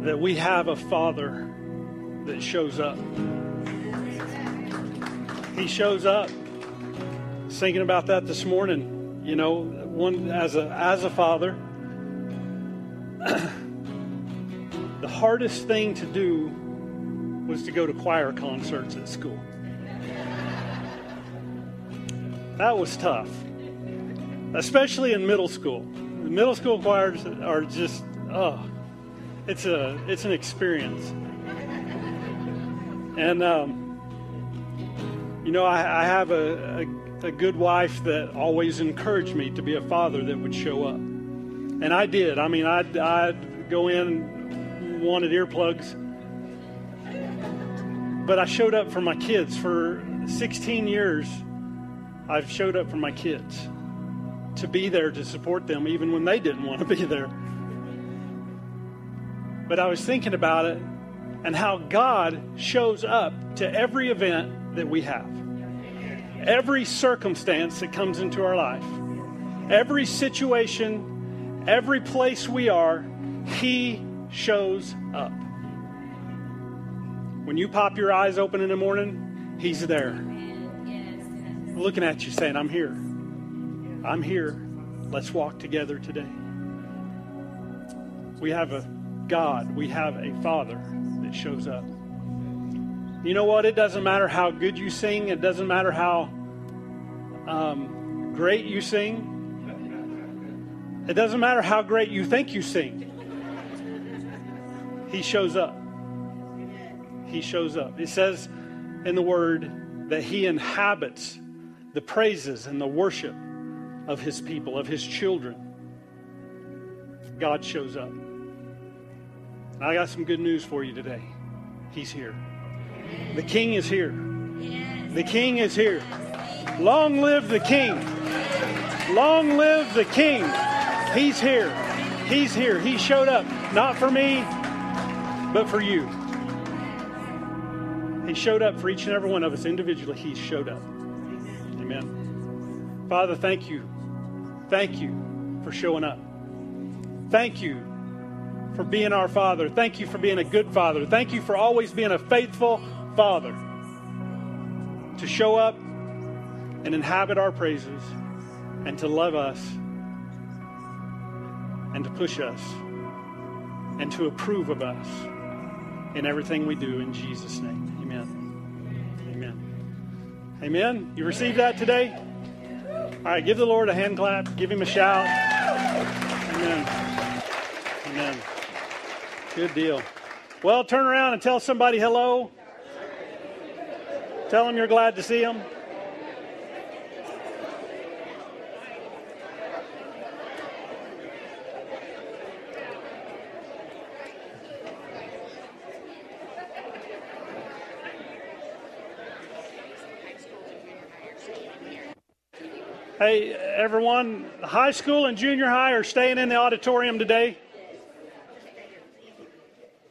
that we have a Father that shows up. He shows up. thinking about that this morning. You know, one as a as a father, the hardest thing to do was to go to choir concerts at school. That was tough, especially in middle school. The middle school choirs are just oh, it's a it's an experience. And um, you know, I, I have a, a, a good wife that always encouraged me to be a father that would show up, and I did. I mean, I'd, I'd go in wanted earplugs, but I showed up for my kids for 16 years. I've showed up for my kids to be there to support them, even when they didn't want to be there. But I was thinking about it and how God shows up to every event that we have, every circumstance that comes into our life, every situation, every place we are, He shows up. When you pop your eyes open in the morning, He's there. Looking at you saying, I'm here. I'm here. Let's walk together today. We have a God, we have a Father that shows up. You know what? It doesn't matter how good you sing, it doesn't matter how um, great you sing, it doesn't matter how great you think you sing. He shows up. He shows up. It says in the Word that He inhabits the praises and the worship of His people, of His children. God shows up. I got some good news for you today. He's here. The King is here. The King is here. Long live the King. Long live the King. He's here. He's here. He showed up, not for me, but for you. He showed up for each and every one of us individually. He showed up. Amen. Father, thank you. Thank you for showing up. Thank you for being our Father. Thank you for being a good Father. Thank you for always being a faithful Father to show up and inhabit our praises and to love us and to push us and to approve of us in everything we do in Jesus' name. Amen. Amen. Amen. You received that today? All right, give the Lord a hand clap, give him a shout. Amen. Amen. Good deal. Well, turn around and tell somebody hello. Tell them you're glad to see them. Hey, everyone, high school and junior high are staying in the auditorium today.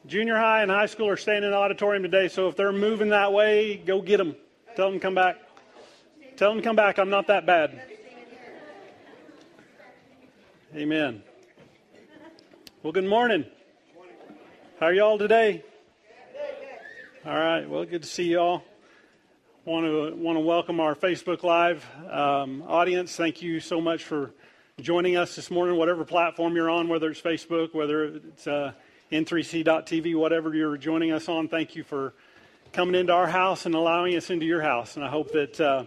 Junior high and high school are staying in the auditorium today, so if they're moving that way, go get them. Tell them to come back. Tell them to come back. I'm not that bad. Amen. Well, good morning. How are y'all today? All right. Well, good to see y'all. Want to want to welcome our Facebook Live um, audience. Thank you so much for joining us this morning, whatever platform you're on, whether it's Facebook, whether it's uh, N3C.TV, whatever you're joining us on. Thank you for coming into our house and allowing us into your house. And I hope that, uh,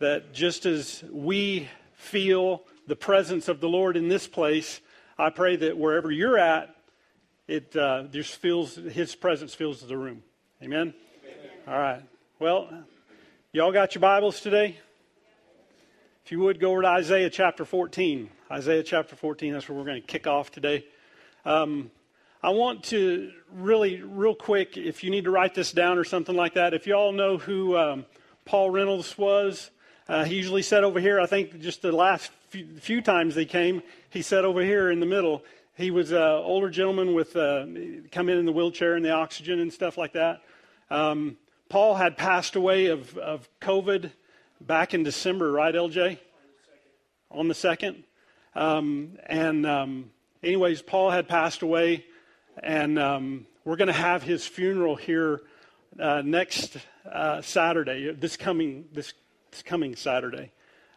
that just as we feel the presence of the Lord in this place, I pray that wherever you're at, it uh, just feels His presence fills the room. Amen? Amen. All right. Well, y'all got your Bibles today? If you would go over to Isaiah chapter 14. Isaiah chapter 14, that's where we're going to kick off today. Um, I want to really, real quick, if you need to write this down or something like that, if you all know who um, Paul Reynolds was, uh, he usually sat over here. I think just the last few, few, times they came, he sat over here in the middle. He was an older gentleman with uh, come in in the wheelchair and the oxygen and stuff like that. Um, Paul had passed away of, of COVID back in December, right, LJ? On the second. Um, and um, anyways, Paul had passed away and um, we're going to have his funeral here uh, next uh, Saturday, this coming this, this coming Saturday,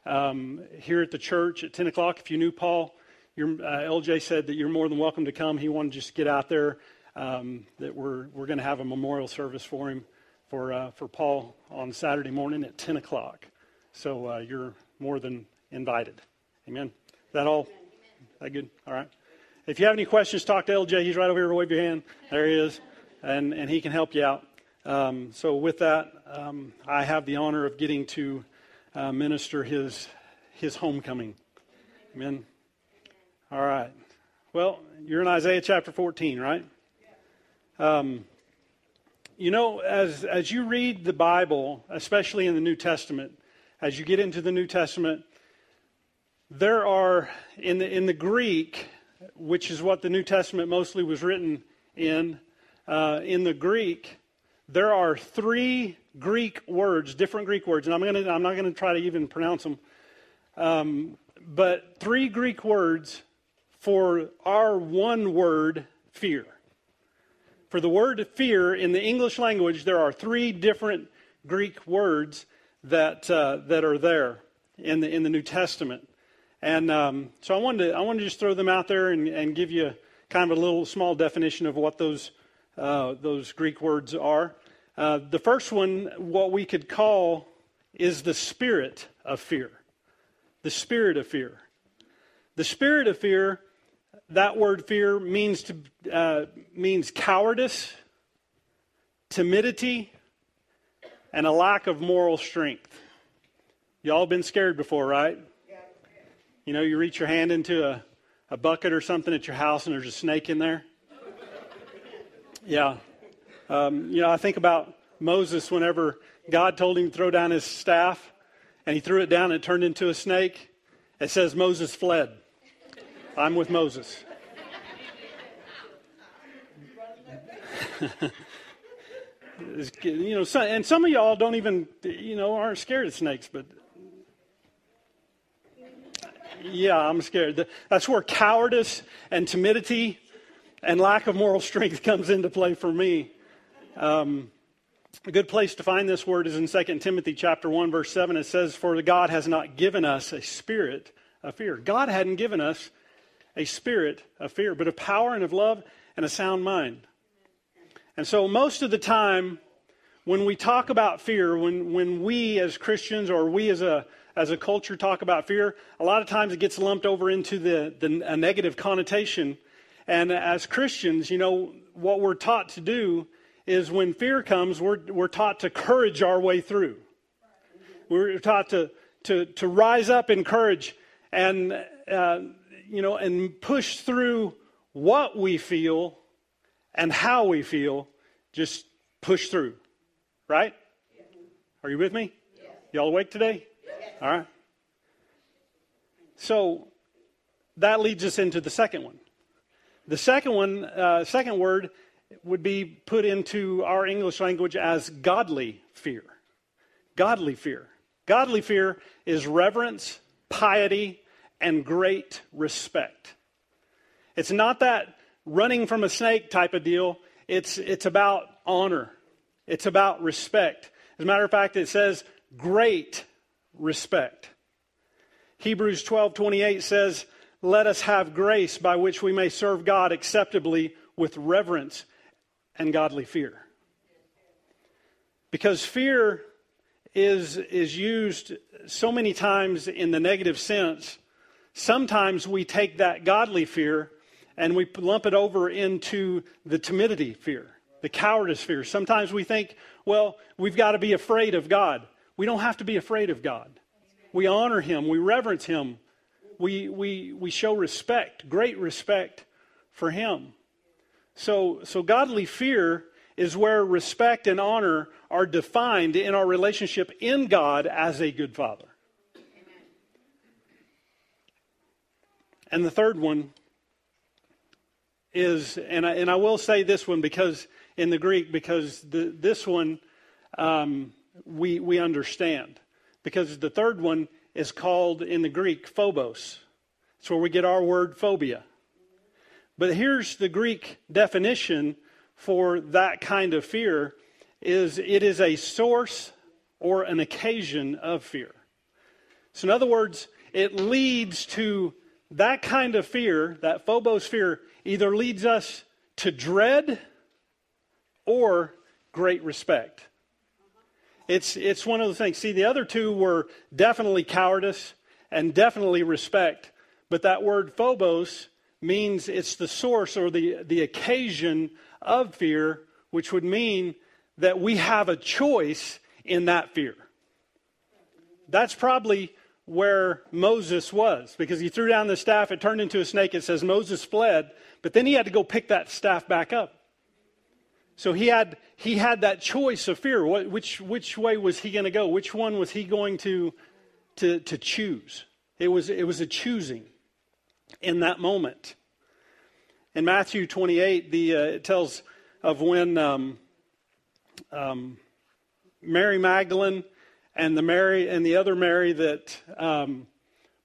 um, here at the church at 10 o'clock. If you knew Paul, uh, LJ said that you're more than welcome to come. He wanted to just get out there. Um, that we're we're going to have a memorial service for him for uh, for Paul on Saturday morning at 10 o'clock. So uh, you're more than invited. Amen. Is that all? That good? All right. If you have any questions, talk to LJ. He's right over here. Wave your hand. There he is. And, and he can help you out. Um, so, with that, um, I have the honor of getting to uh, minister his, his homecoming. Amen. All right. Well, you're in Isaiah chapter 14, right? Um, you know, as, as you read the Bible, especially in the New Testament, as you get into the New Testament, there are, in the, in the Greek, which is what the New Testament mostly was written in, uh, in the Greek, there are three Greek words, different Greek words, and I'm, gonna, I'm not going to try to even pronounce them, um, but three Greek words for our one word, fear. For the word fear in the English language, there are three different Greek words that, uh, that are there in the, in the New Testament. And um, so I wanted to I wanted to just throw them out there and, and give you kind of a little small definition of what those uh, those Greek words are. Uh, the first one, what we could call, is the spirit of fear. The spirit of fear. The spirit of fear. That word fear means to uh, means cowardice, timidity, and a lack of moral strength. Y'all been scared before, right? You know, you reach your hand into a, a bucket or something at your house and there's a snake in there. Yeah. Um, you know, I think about Moses whenever God told him to throw down his staff and he threw it down and it turned into a snake. It says Moses fled. I'm with Moses. you know, and some of y'all don't even, you know, aren't scared of snakes, but yeah, I'm scared. That's where cowardice and timidity and lack of moral strength comes into play for me. Um, a good place to find this word is in 2 Timothy chapter 1 verse 7 it says for God has not given us a spirit of fear. God hadn't given us a spirit of fear, but of power and of love and a sound mind. And so most of the time when we talk about fear, when, when we as Christians or we as a as a culture talk about fear, a lot of times it gets lumped over into the, the a negative connotation. And as Christians, you know, what we're taught to do is when fear comes, we're, we're taught to courage our way through. We're taught to, to, to rise up in courage and, uh, you know, and push through what we feel and how we feel. Just push through, right? Are you with me? Y'all awake today? All right. So that leads us into the second one. The second one, uh, second word, would be put into our English language as godly fear. Godly fear. Godly fear is reverence, piety, and great respect. It's not that running from a snake type of deal. It's, it's about honor. It's about respect. As a matter of fact, it says great respect. Hebrews 12:28 says, "Let us have grace by which we may serve God acceptably with reverence and godly fear." Because fear is is used so many times in the negative sense, sometimes we take that godly fear and we lump it over into the timidity fear, the cowardice fear. Sometimes we think, well, we've got to be afraid of God. We don't have to be afraid of God. We honor him. We reverence him. We, we, we show respect, great respect for him. So, so godly fear is where respect and honor are defined in our relationship in God as a good father. And the third one is, and I, and I will say this one because in the Greek, because the, this one um, we, we understand. Because the third one is called in the Greek phobos. It's where we get our word phobia. But here's the Greek definition for that kind of fear is it is a source or an occasion of fear. So in other words, it leads to that kind of fear, that phobos fear, either leads us to dread or great respect. It's, it's one of the things. See, the other two were definitely cowardice and definitely respect, but that word phobos means it's the source or the, the occasion of fear, which would mean that we have a choice in that fear. That's probably where Moses was because he threw down the staff, it turned into a snake. It says Moses fled, but then he had to go pick that staff back up. So he had, he had that choice of fear. What, which, which way was he going to go? Which one was he going to, to, to choose? It was, it was a choosing in that moment. In Matthew 28, the, uh, it tells of when um, um, Mary Magdalene and the Mary and the other Mary that um,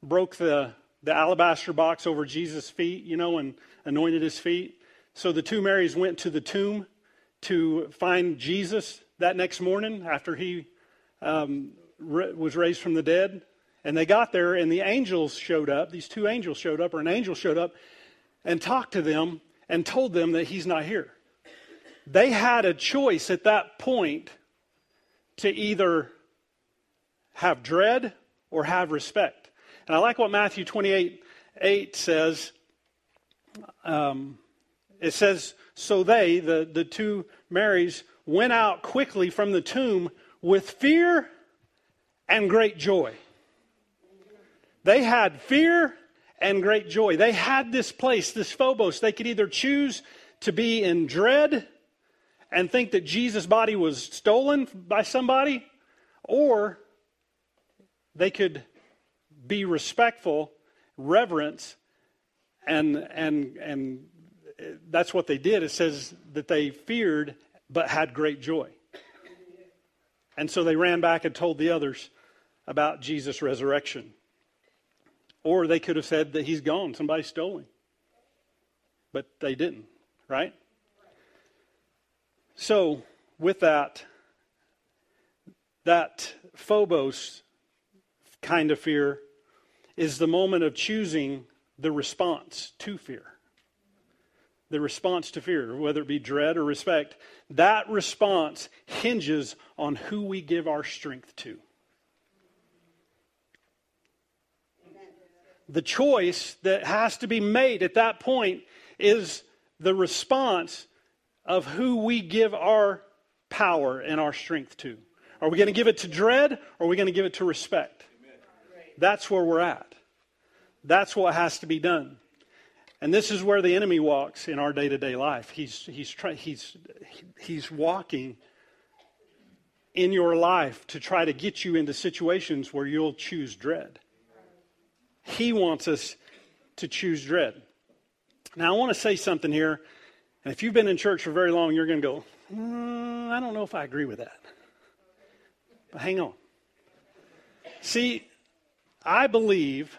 broke the, the alabaster box over Jesus' feet, you know, and anointed his feet. So the two Marys went to the tomb to find Jesus that next morning after he um, re- was raised from the dead. And they got there, and the angels showed up. These two angels showed up, or an angel showed up and talked to them and told them that he's not here. They had a choice at that point to either have dread or have respect. And I like what Matthew 28 8 says. Um, it says, So they, the, the two Marys, went out quickly from the tomb with fear and great joy. They had fear and great joy. They had this place, this Phobos. They could either choose to be in dread and think that Jesus' body was stolen by somebody, or they could be respectful, reverence, and and and that's what they did. It says that they feared but had great joy. And so they ran back and told the others about Jesus' resurrection. Or they could have said that he's gone, somebody stole him. But they didn't, right? So, with that, that phobos kind of fear is the moment of choosing the response to fear. The response to fear, whether it be dread or respect, that response hinges on who we give our strength to. The choice that has to be made at that point is the response of who we give our power and our strength to. Are we going to give it to dread or are we going to give it to respect? That's where we're at. That's what has to be done. And this is where the enemy walks in our day to day life. He's, he's, try, he's, he's walking in your life to try to get you into situations where you'll choose dread. He wants us to choose dread. Now, I want to say something here and if you've been in church for very long, you're going to go, mm, I don't know if I agree with that. But hang on. See, I believe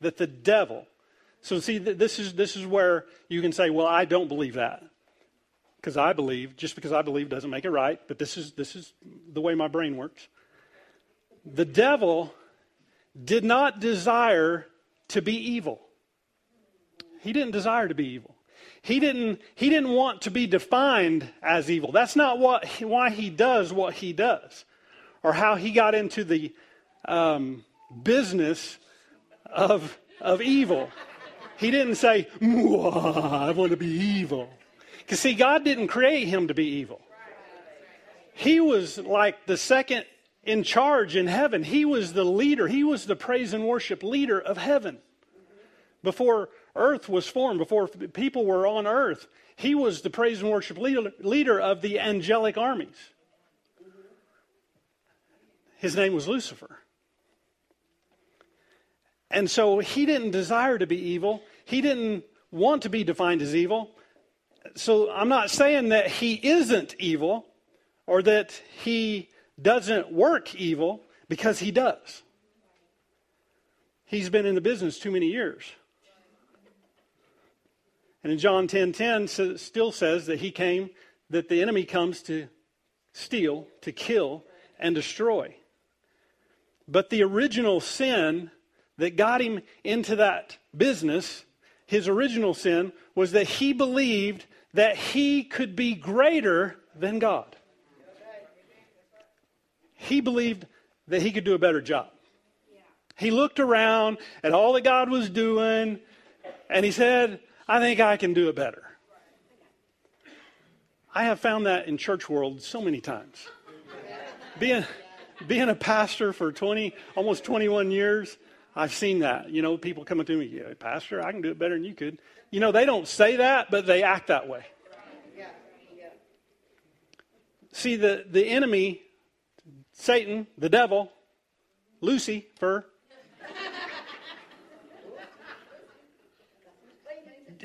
that the devil, so see, this is, this is where you can say, well, I don't believe that. Because I believe, just because I believe doesn't make it right, but this is, this is the way my brain works. The devil did not desire to be evil. He didn't desire to be evil he didn't, he didn't want to be defined as evil. That's not what, why he does what he does or how he got into the um, business of, of evil. He didn't say, I want to be evil. Because, see, God didn't create him to be evil. He was like the second in charge in heaven. He was the leader, he was the praise and worship leader of heaven. Before earth was formed, before people were on earth, he was the praise and worship leader of the angelic armies. His name was Lucifer. And so he didn't desire to be evil. He didn't want to be defined as evil. So I'm not saying that he isn't evil or that he doesn't work evil because he does. He's been in the business too many years. And in John 10:10 10, still says that he came that the enemy comes to steal, to kill and destroy. But the original sin that got him into that business, his original sin was that he believed that he could be greater than God. He believed that he could do a better job. He looked around at all that God was doing and he said, I think I can do it better. I have found that in church world so many times. Being, being a pastor for 20, almost 21 years, I've seen that. You know, people coming to me, yeah, Pastor, I can do it better than you could. You know, they don't say that, but they act that way. See, the, the enemy, Satan, the devil, Lucifer,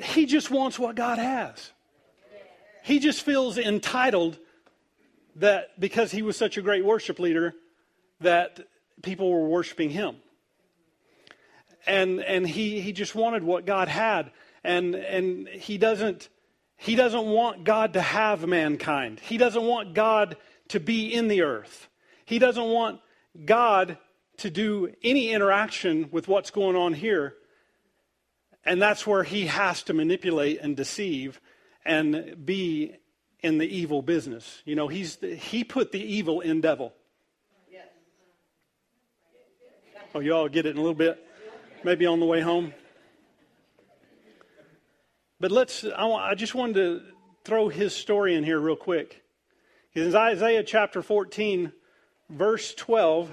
he just wants what God has. He just feels entitled that because he was such a great worship leader, that people were worshiping him. And and he he just wanted what God had. And and he doesn't he doesn't want God to have mankind. He doesn't want God to be in the earth. He doesn't want God to do any interaction with what's going on here. And that's where he has to manipulate and deceive and be in the evil business. You know, he's he put the evil in devil. Oh, you all get it in a little bit, maybe on the way home. But let's. I, I just wanted to throw his story in here real quick. In Isaiah chapter 14, verse 12,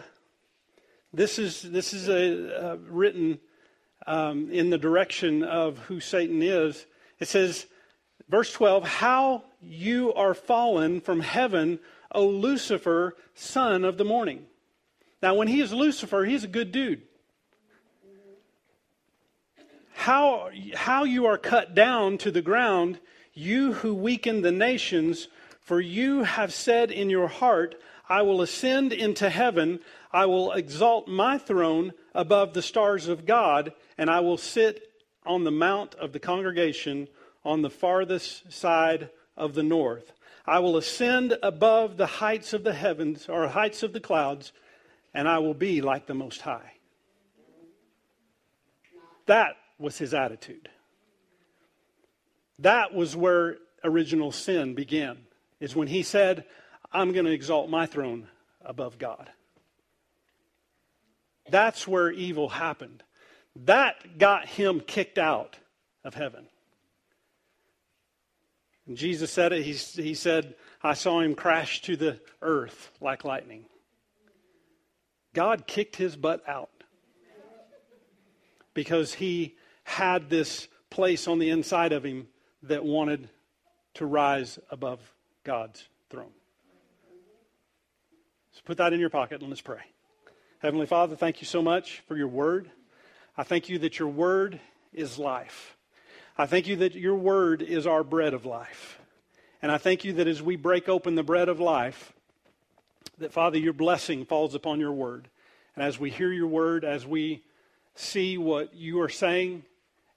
this is this is a, uh, written um, in the direction of who Satan is. It says, verse 12, How you are fallen from heaven, O Lucifer, son of the morning. Now, when he is Lucifer, he's a good dude. How, how you are cut down to the ground, you who weaken the nations, for you have said in your heart, I will ascend into heaven, I will exalt my throne above the stars of God, and I will sit on the mount of the congregation on the farthest side of the north. I will ascend above the heights of the heavens or heights of the clouds, and I will be like the Most High. That was his attitude. That was where original sin began, is when he said, I'm going to exalt my throne above God. That's where evil happened. That got him kicked out of heaven. And Jesus said it. He, he said, I saw him crash to the earth like lightning. God kicked his butt out because he had this place on the inside of him that wanted to rise above God's throne. So put that in your pocket and let's pray. Heavenly Father, thank you so much for your word. I thank you that your word is life. I thank you that your word is our bread of life. And I thank you that as we break open the bread of life, that Father, your blessing falls upon your word. And as we hear your word, as we see what you are saying,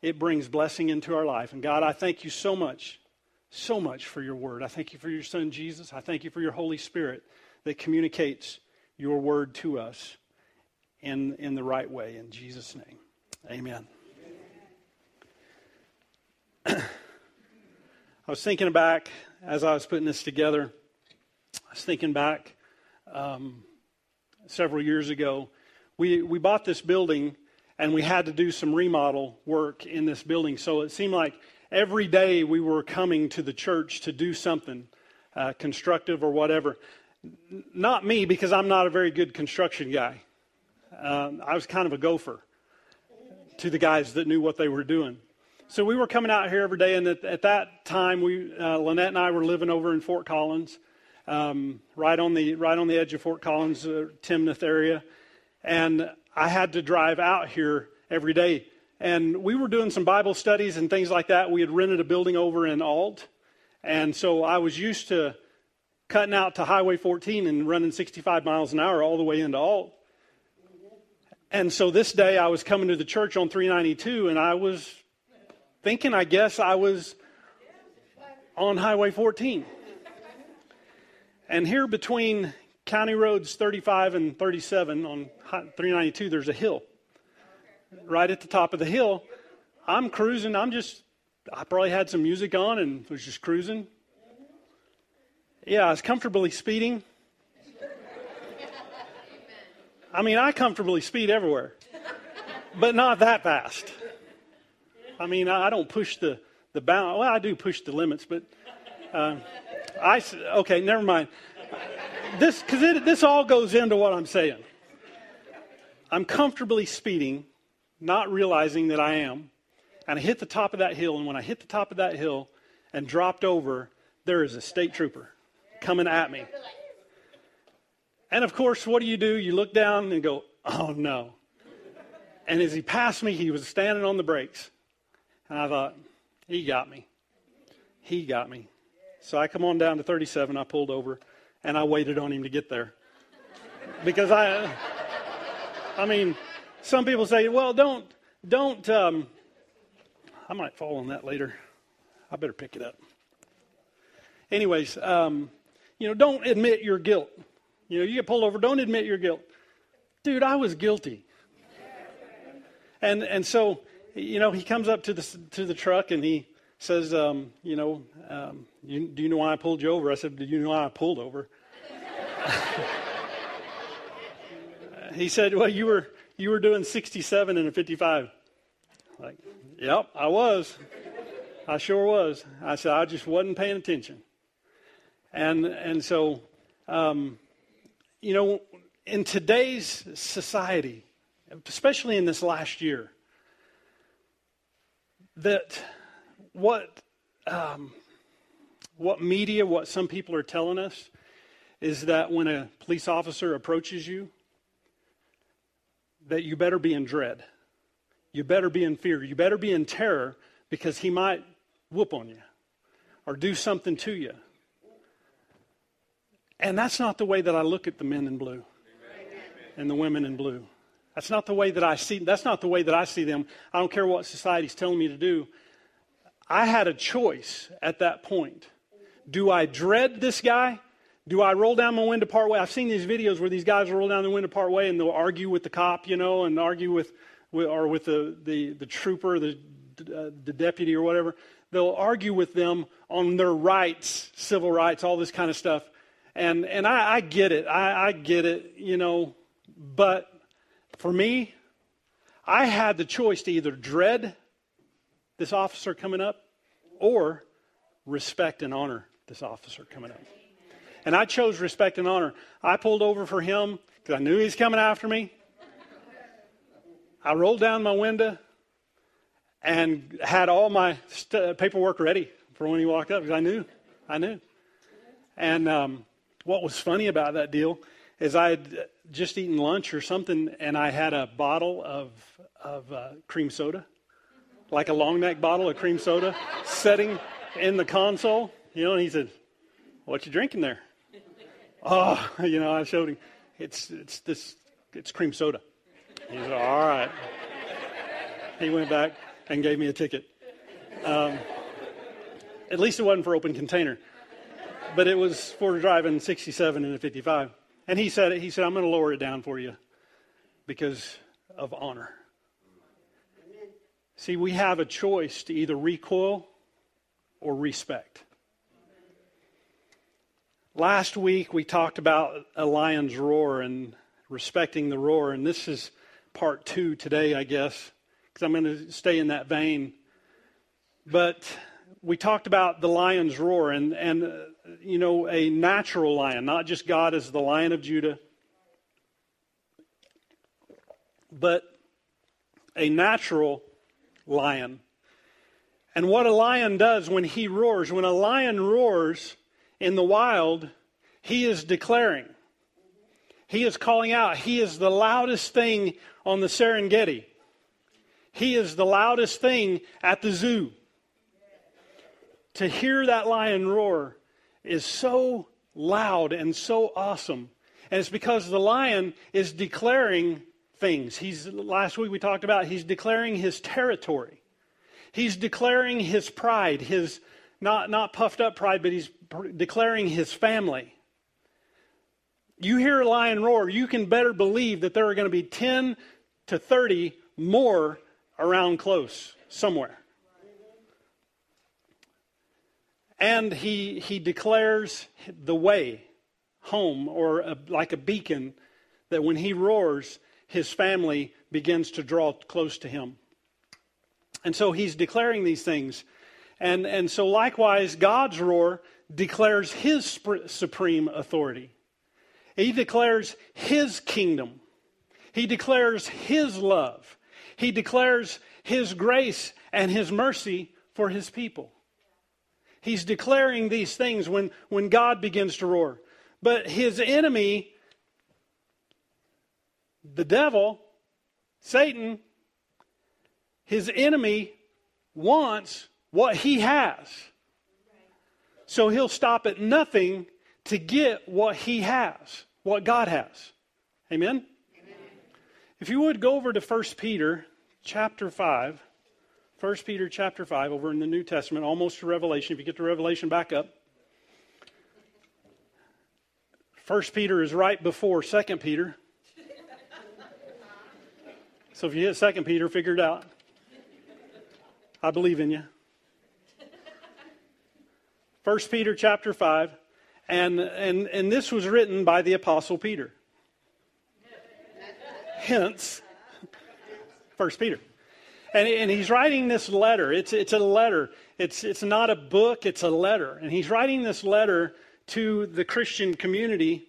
it brings blessing into our life. And God, I thank you so much, so much for your word. I thank you for your son Jesus. I thank you for your Holy Spirit that communicates your word to us in, in the right way. In Jesus' name. Amen. I was thinking back as I was putting this together. I was thinking back um, several years ago. We, we bought this building and we had to do some remodel work in this building. So it seemed like every day we were coming to the church to do something uh, constructive or whatever. Not me, because I'm not a very good construction guy. Um, I was kind of a gopher to the guys that knew what they were doing. So we were coming out here every day, and at, at that time, we uh, Lynette and I were living over in Fort Collins, um, right on the right on the edge of Fort Collins, uh, Timnath area, and I had to drive out here every day. And we were doing some Bible studies and things like that. We had rented a building over in Ault, and so I was used to cutting out to Highway 14 and running 65 miles an hour all the way into Ault. And so this day I was coming to the church on 392 and I was thinking, I guess, I was on Highway 14. And here between County Roads 35 and 37 on 392, there's a hill. Right at the top of the hill, I'm cruising. I'm just, I probably had some music on and was just cruising. Yeah, I was comfortably speeding. I mean, I comfortably speed everywhere, but not that fast. I mean, I don't push the, the bound. Well, I do push the limits, but uh, I, okay, never mind. This, because this all goes into what I'm saying. I'm comfortably speeding, not realizing that I am. And I hit the top of that hill. And when I hit the top of that hill and dropped over, there is a state trooper coming at me. And of course, what do you do? You look down and go, oh no. And as he passed me, he was standing on the brakes. And I thought, he got me. He got me. So I come on down to 37. I pulled over and I waited on him to get there. Because I, I mean, some people say, well, don't, don't, um, I might fall on that later. I better pick it up. Anyways, um, you know, don't admit your guilt. You know, you get pulled over, don't admit your guilt. Dude, I was guilty. And and so, you know, he comes up to the to the truck and he says, um, you know, um, you, do you know why I pulled you over? I said, do you know why I pulled over? he said, well, you were you were doing 67 and a 55. Like, yep, I was. I sure was. I said I just wasn't paying attention. And and so um, you know, in today's society, especially in this last year, that what um, what media, what some people are telling us, is that when a police officer approaches you, that you better be in dread, you better be in fear, you better be in terror because he might whoop on you or do something to you. And that's not the way that I look at the men in blue and the women in blue. That's not the way that I see that's not the way that I see them. I don't care what society's telling me to do. I had a choice at that point. Do I dread this guy? Do I roll down my window part way? I've seen these videos where these guys roll down the window part way and they'll argue with the cop, you know, and argue with, or with the, the, the trooper, the, uh, the deputy or whatever. They'll argue with them on their rights, civil rights, all this kind of stuff. And, and I, I get it. I, I get it, you know. But for me, I had the choice to either dread this officer coming up or respect and honor this officer coming up. And I chose respect and honor. I pulled over for him because I knew he was coming after me. I rolled down my window and had all my st- paperwork ready for when he walked up because I knew. I knew. And um, what was funny about that deal is I had just eaten lunch or something, and I had a bottle of of uh, cream soda, like a long neck bottle of cream soda, sitting in the console. You know, and he said, "What you drinking there?" Oh, you know, I showed him. It's it's this it's cream soda. He said, "All right." He went back and gave me a ticket. Um, at least it wasn't for open container but it was for driving 67 and a 55. And he said, he said, I'm going to lower it down for you because of honor. See, we have a choice to either recoil or respect. Last week we talked about a lion's roar and respecting the roar, and this is part two today, I guess, because I'm going to stay in that vein. But we talked about the lion's roar and, and uh, you know, a natural lion, not just God as the lion of Judah, but a natural lion. And what a lion does when he roars, when a lion roars in the wild, he is declaring. He is calling out. He is the loudest thing on the Serengeti. He is the loudest thing at the zoo to hear that lion roar is so loud and so awesome. And it's because the lion is declaring things. He's last week we talked about he's declaring his territory. He's declaring his pride, his not, not puffed up pride, but he's declaring his family. You hear a lion roar, you can better believe that there are going to be 10 to 30 more around close somewhere. And he, he declares the way home, or a, like a beacon, that when he roars, his family begins to draw close to him. And so he's declaring these things. And, and so, likewise, God's roar declares his supreme authority. He declares his kingdom. He declares his love. He declares his grace and his mercy for his people. He's declaring these things when, when God begins to roar. But his enemy, the devil, Satan, his enemy wants what he has. So he'll stop at nothing to get what he has, what God has. Amen? Amen? If you would go over to 1 Peter chapter 5. 1 Peter chapter 5 over in the New Testament, almost to Revelation. If you get to Revelation, back up. 1 Peter is right before 2 Peter. So if you hit 2 Peter, figure it out. I believe in you. 1 Peter chapter 5. And, and, and this was written by the Apostle Peter. Hence, 1 Peter. And, and he's writing this letter. It's, it's a letter. It's, it's not a book, it's a letter. And he's writing this letter to the Christian community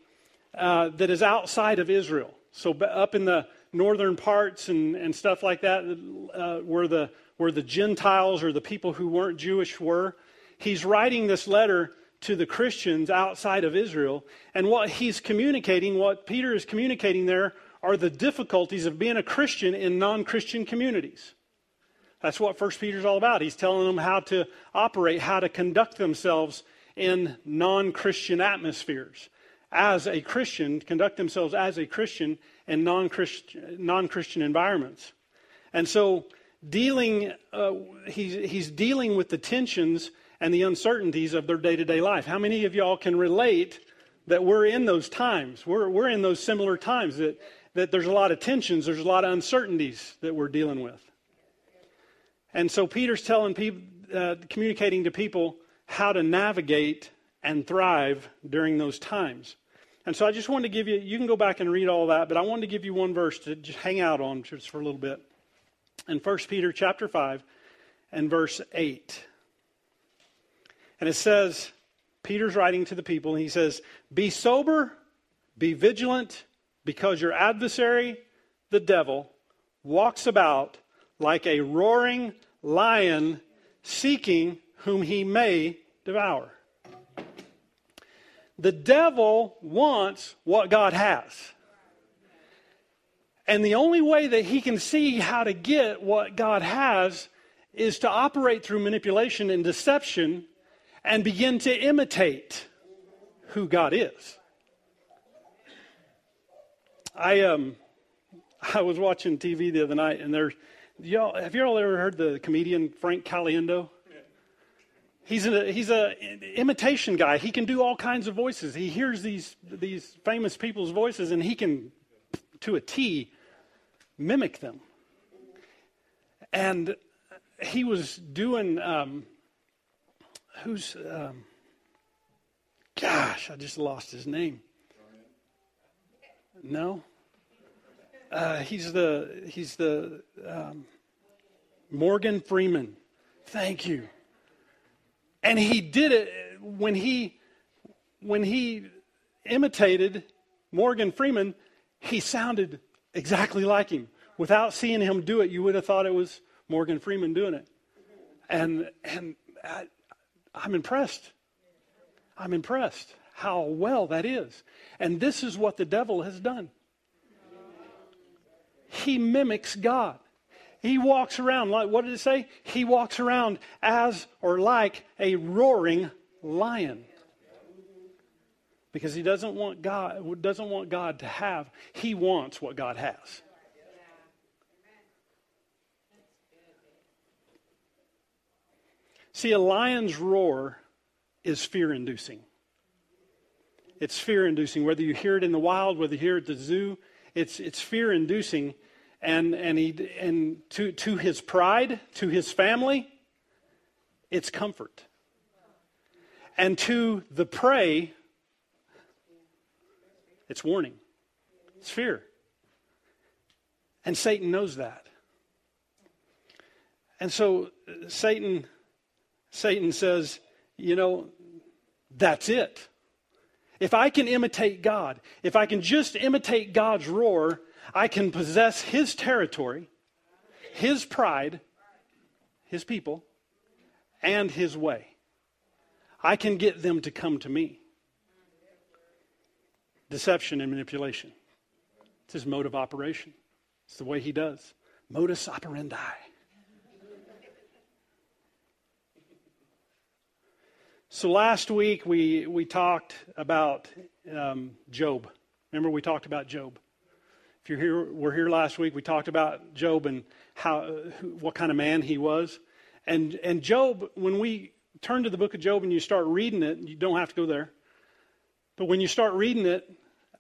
uh, that is outside of Israel. So, up in the northern parts and, and stuff like that, uh, where, the, where the Gentiles or the people who weren't Jewish were, he's writing this letter to the Christians outside of Israel. And what he's communicating, what Peter is communicating there, are the difficulties of being a Christian in non Christian communities. That's what First Peter is all about. He's telling them how to operate, how to conduct themselves in non Christian atmospheres. As a Christian, conduct themselves as a Christian in non Christian environments. And so, dealing, uh, he's, he's dealing with the tensions and the uncertainties of their day to day life. How many of y'all can relate that we're in those times? We're, we're in those similar times that, that there's a lot of tensions, there's a lot of uncertainties that we're dealing with. And so Peter's telling people, uh, communicating to people how to navigate and thrive during those times. And so I just wanted to give you, you can go back and read all that, but I wanted to give you one verse to just hang out on just for a little bit. In 1 Peter chapter 5 and verse 8. And it says, Peter's writing to the people, and he says, Be sober, be vigilant, because your adversary, the devil, walks about like a roaring lion seeking whom he may devour. The devil wants what God has. And the only way that he can see how to get what God has is to operate through manipulation and deception and begin to imitate who God is. I um I was watching TV the other night and there's y'all, have you all ever heard the comedian Frank Caliendo? He's a he's a imitation guy. He can do all kinds of voices. He hears these these famous people's voices, and he can, to a T, mimic them. And he was doing um, who's um, gosh, I just lost his name. No, uh, he's the he's the um, Morgan Freeman. Thank you. And he did it when he when he imitated Morgan Freeman. He sounded exactly like him. Without seeing him do it, you would have thought it was Morgan Freeman doing it. And and I, I'm impressed. I'm impressed how well that is. And this is what the devil has done he mimics God. He walks around like, what did it say? He walks around as or like a roaring lion. Because he doesn't want God, doesn't want God to have, he wants what God has. See, a lion's roar is fear inducing. It's fear inducing. Whether you hear it in the wild, whether you hear it at the zoo, it's, it's fear inducing. And, and, he, and to, to his pride, to his family, it's comfort. And to the prey, it's warning, it's fear. And Satan knows that. And so uh, Satan Satan says, you know, that's it. If I can imitate God, if I can just imitate God's roar, I can possess his territory, his pride, his people, and his way. I can get them to come to me. Deception and manipulation. It's his mode of operation. It's the way he does. Modus operandi. So last week we, we talked about um, Job. Remember we talked about Job. If you're here, we're here last week. We talked about Job and how what kind of man he was. And and Job, when we turn to the book of Job and you start reading it, you don't have to go there. But when you start reading it,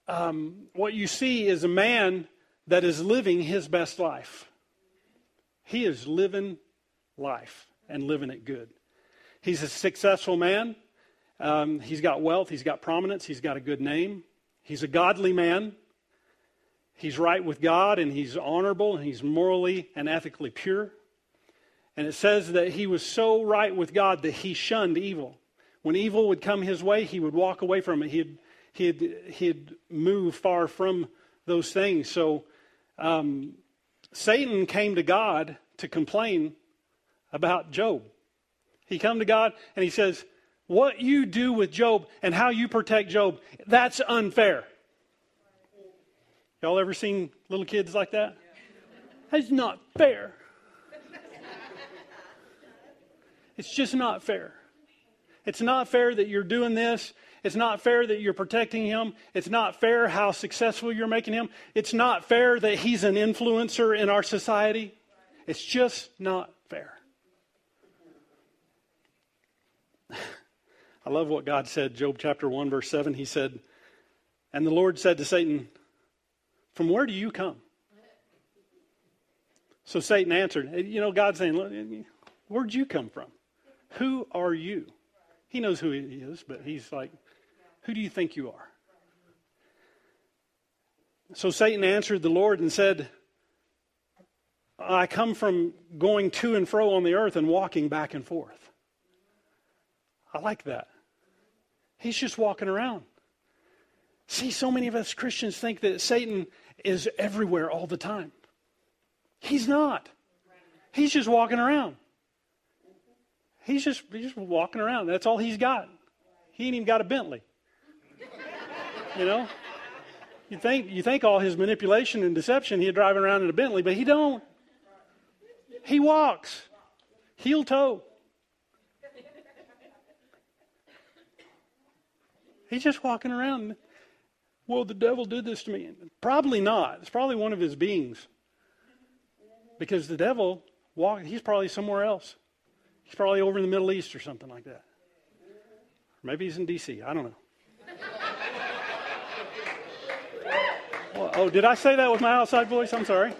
um, what you see is a man that is living his best life. He is living life and living it good. He's a successful man. Um, he's got wealth. He's got prominence. He's got a good name. He's a godly man. He's right with God and he's honorable and he's morally and ethically pure. And it says that he was so right with God that he shunned evil. When evil would come his way, he would walk away from it. He'd, he'd, he'd move far from those things. So um, Satan came to God to complain about Job. He come to God and he says, what you do with Job and how you protect Job, that's unfair. Y'all ever seen little kids like that? That's not fair. It's just not fair. It's not fair that you're doing this. It's not fair that you're protecting him. It's not fair how successful you're making him. It's not fair that he's an influencer in our society. It's just not fair. I love what God said, Job chapter 1, verse 7. He said, And the Lord said to Satan, From where do you come? So Satan answered, eh, You know, God's saying, eh, eh, Where'd you come from? Who are you? He knows who he is, but he's like, Who do you think you are? So Satan answered the Lord and said, I come from going to and fro on the earth and walking back and forth. I like that. He's just walking around. See, so many of us Christians think that Satan is everywhere all the time. He's not. He's just walking around. He's just, he's just walking around. That's all he's got. He ain't even got a Bentley. You know? You think, you think all his manipulation and deception, he'd driving around in a Bentley, but he don't. He walks, heel toe. He's just walking around. Well, the devil did this to me. Probably not. It's probably one of his beings. Because the devil walk he's probably somewhere else. He's probably over in the Middle East or something like that. maybe he's in DC. I don't know. oh, did I say that with my outside voice? I'm sorry.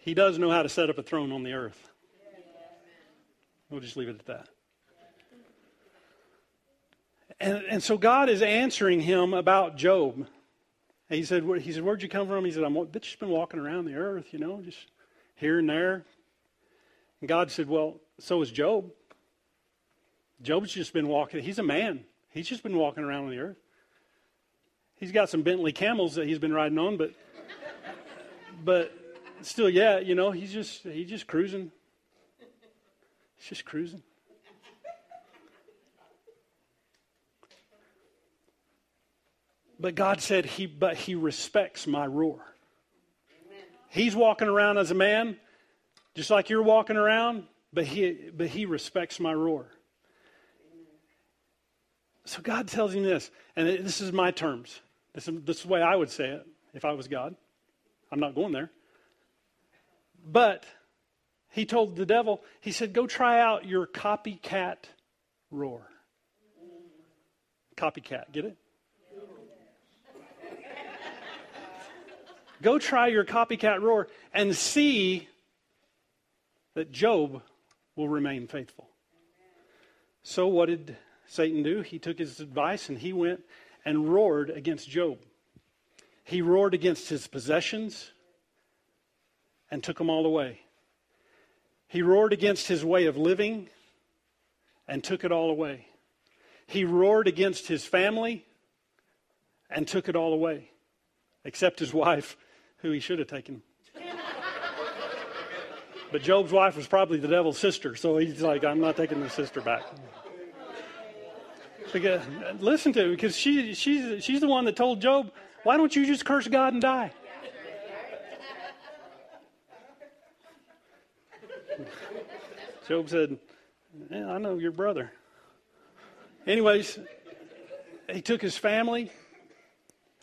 He does know how to set up a throne on the earth. We'll just leave it at that. And, and so God is answering him about Job. And he said, he said, where'd you come from? He said, I'm just been walking around the earth, you know, just here and there. And God said, well, so is Job. Job's just been walking. He's a man. He's just been walking around on the earth. He's got some Bentley camels that he's been riding on, but but still, yeah, you know, he's just he's just cruising. He's just cruising. But God said, he, But he respects my roar. He's walking around as a man, just like you're walking around, but he, but he respects my roar. So God tells him this, and this is my terms. This is, this is the way I would say it if I was God. I'm not going there. But he told the devil, he said, Go try out your copycat roar. Copycat, get it? Go try your copycat roar and see that Job will remain faithful. So, what did Satan do? He took his advice and he went and roared against Job. He roared against his possessions and took them all away. He roared against his way of living and took it all away. He roared against his family and took it all away, except his wife, who he should have taken. But Job's wife was probably the devil's sister, so he's like, I'm not taking the sister back. Because, listen to her, because she, she's, she's the one that told Job, why don't you just curse God and die? Job said, yeah, I know your brother. Anyways, he took his family,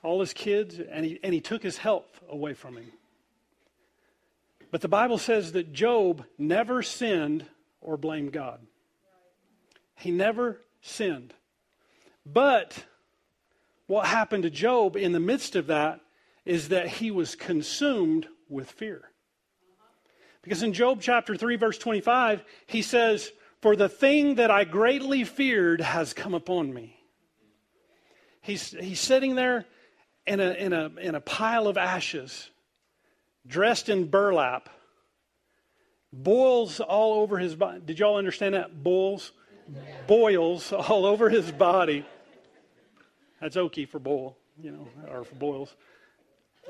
all his kids, and he, and he took his health away from him. But the Bible says that Job never sinned or blamed God. He never sinned. But what happened to Job in the midst of that is that he was consumed with fear. Because in Job chapter 3, verse 25, he says, For the thing that I greatly feared has come upon me. He's, he's sitting there in a, in, a, in a pile of ashes dressed in burlap, boils all over his body. Did y'all understand that? Boils? Boils all over his body. That's Okie for boil, you know, or for boils.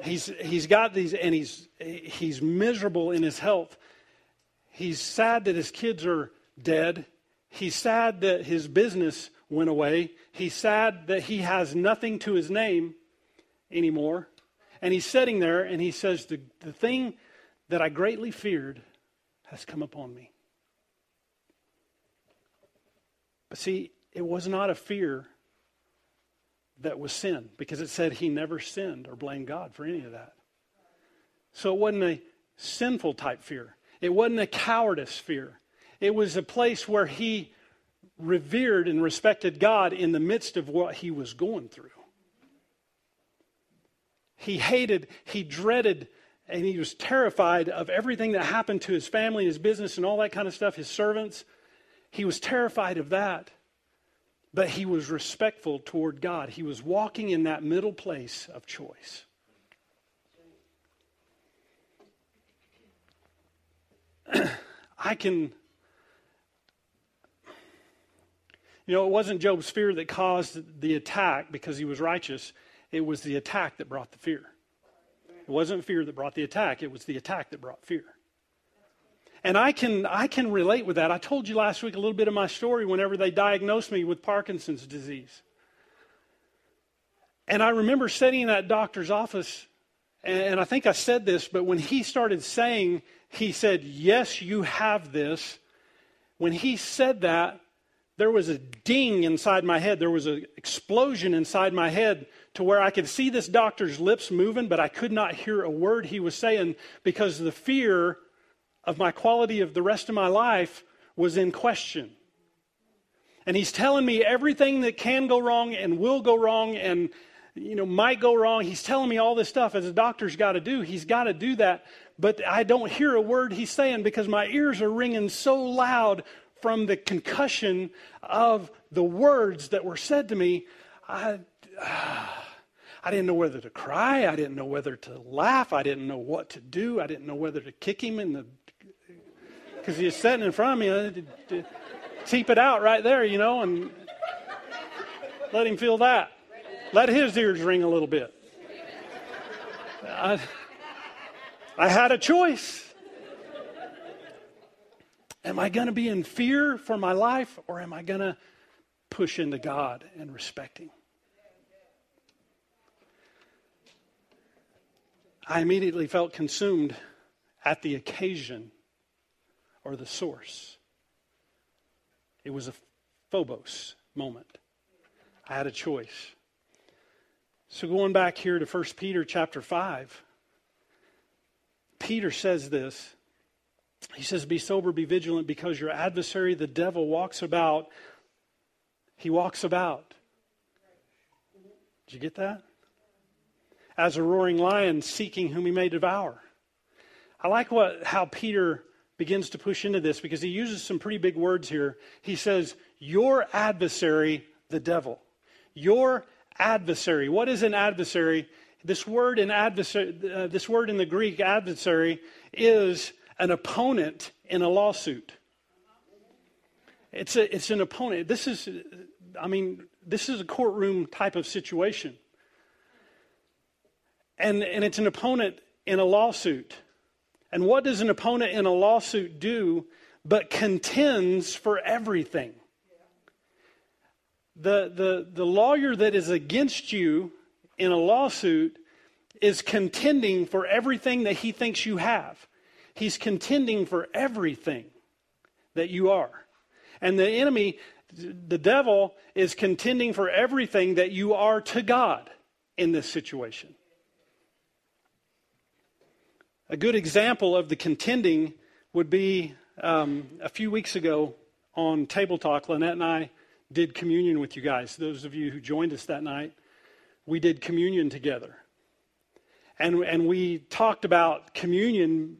He's, he's got these, and he's, he's miserable in his health. He's sad that his kids are dead. He's sad that his business went away. He's sad that he has nothing to his name anymore. And he's sitting there and he says, The, the thing that I greatly feared has come upon me. But see, it was not a fear that was sin because it said he never sinned or blamed God for any of that. So it wasn't a sinful type fear, it wasn't a cowardice fear. It was a place where he revered and respected God in the midst of what he was going through. He hated, he dreaded, and he was terrified of everything that happened to his family, and his business, and all that kind of stuff, his servants. He was terrified of that. But he was respectful toward God. He was walking in that middle place of choice. I can. You know, it wasn't Job's fear that caused the attack because he was righteous. It was the attack that brought the fear. It wasn't fear that brought the attack, it was the attack that brought fear. And I can, I can relate with that. I told you last week a little bit of my story whenever they diagnosed me with Parkinson's disease. And I remember sitting in that doctor's office, and I think I said this, but when he started saying, he said, Yes, you have this. When he said that, there was a ding inside my head. There was an explosion inside my head to where I could see this doctor's lips moving, but I could not hear a word he was saying because the fear of my quality of the rest of my life was in question. And he's telling me everything that can go wrong and will go wrong and you know might go wrong. He's telling me all this stuff as a doctor's got to do. He's got to do that, but I don't hear a word he's saying because my ears are ringing so loud from the concussion of the words that were said to me. I, I didn't know whether to cry. I didn't know whether to laugh. I didn't know what to do. I didn't know whether to kick him in the. Because he was sitting in front of me. I to, to teep it out right there, you know, and let him feel that. Let his ears ring a little bit. I, I had a choice. Am I going to be in fear for my life or am I going to push into God and respect Him? I immediately felt consumed at the occasion or the source. It was a phobos moment. I had a choice. So going back here to 1 Peter chapter 5, Peter says this. He says, Be sober, be vigilant, because your adversary, the devil, walks about. He walks about. Did you get that? As a roaring lion seeking whom he may devour. I like what how Peter begins to push into this because he uses some pretty big words here. He says, Your adversary, the devil. Your adversary. What is an adversary? This word in adversary, uh, this word in the Greek adversary is an opponent in a lawsuit. It's a, it's an opponent. This is, I mean, this is a courtroom type of situation. And, and it's an opponent in a lawsuit. And what does an opponent in a lawsuit do but contends for everything? The, the, the lawyer that is against you in a lawsuit is contending for everything that he thinks you have. He's contending for everything that you are. And the enemy, the devil, is contending for everything that you are to God in this situation. A good example of the contending would be um, a few weeks ago on Table Talk, Lynette and I did communion with you guys. Those of you who joined us that night, we did communion together. And, and we talked about communion,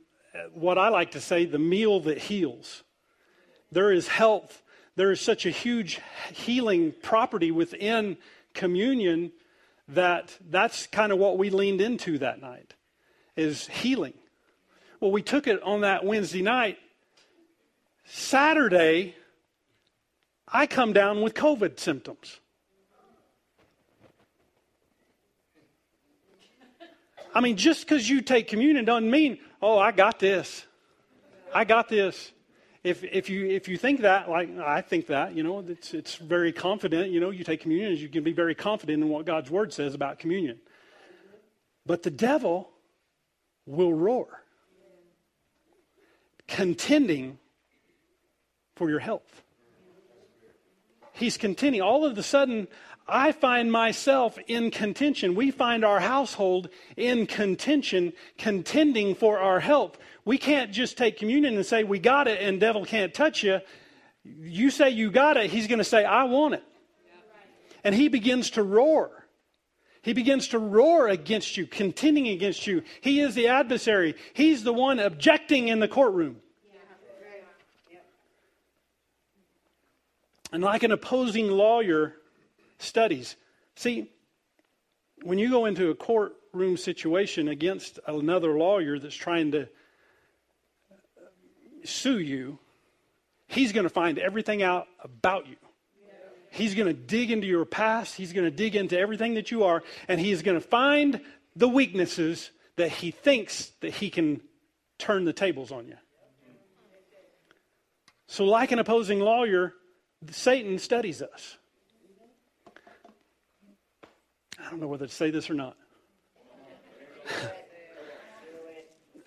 what I like to say, the meal that heals. There is health, there is such a huge healing property within communion that that's kind of what we leaned into that night is healing. Well, we took it on that Wednesday night. Saturday, I come down with COVID symptoms. I mean, just because you take communion doesn't mean, oh, I got this. I got this. If, if, you, if you think that, like I think that, you know, it's, it's very confident. You know, you take communion, you can be very confident in what God's word says about communion. But the devil will roar, contending for your health. He's contending. All of a sudden, I find myself in contention. We find our household in contention, contending for our health. We can't just take communion and say, We got it, and devil can't touch you. You say you got it, he's going to say, I want it. And he begins to roar. He begins to roar against you, contending against you. He is the adversary, he's the one objecting in the courtroom. And like an opposing lawyer studies. See, when you go into a courtroom situation against another lawyer that's trying to sue you, he's going to find everything out about you. He's going to dig into your past. He's going to dig into everything that you are, and he's going to find the weaknesses that he thinks that he can turn the tables on you. So, like an opposing lawyer, Satan studies us. I don't know whether to say this or not.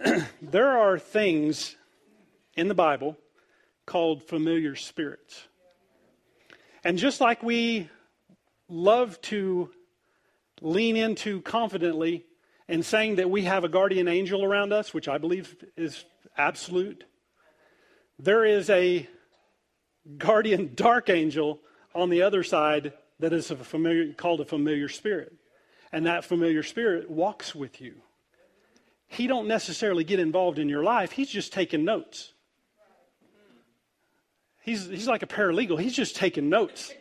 there are things in the Bible called familiar spirits. And just like we love to lean into confidently and saying that we have a guardian angel around us, which I believe is absolute, there is a guardian dark angel on the other side that is a familiar, called a familiar spirit. And that familiar spirit walks with you. He don't necessarily get involved in your life. He's just taking notes. He's, he's like a paralegal. He's just taking notes.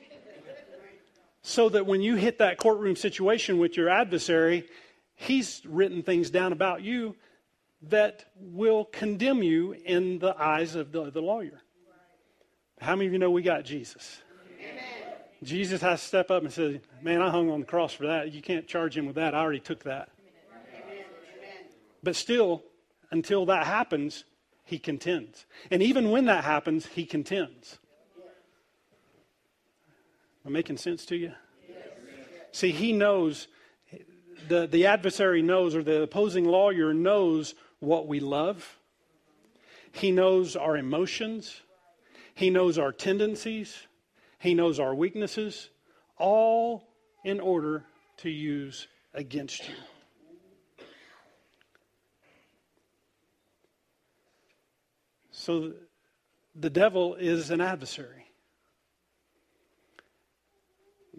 So that when you hit that courtroom situation with your adversary, he's written things down about you that will condemn you in the eyes of the, the lawyer. How many of you know we got Jesus? Jesus has to step up and say, Man, I hung on the cross for that. You can't charge him with that. I already took that. But still, until that happens, he contends. And even when that happens, he contends. Am I making sense to you? See, he knows, the, the adversary knows, or the opposing lawyer knows what we love. He knows our emotions. He knows our tendencies. He knows our weaknesses, all in order to use against you. So the devil is an adversary.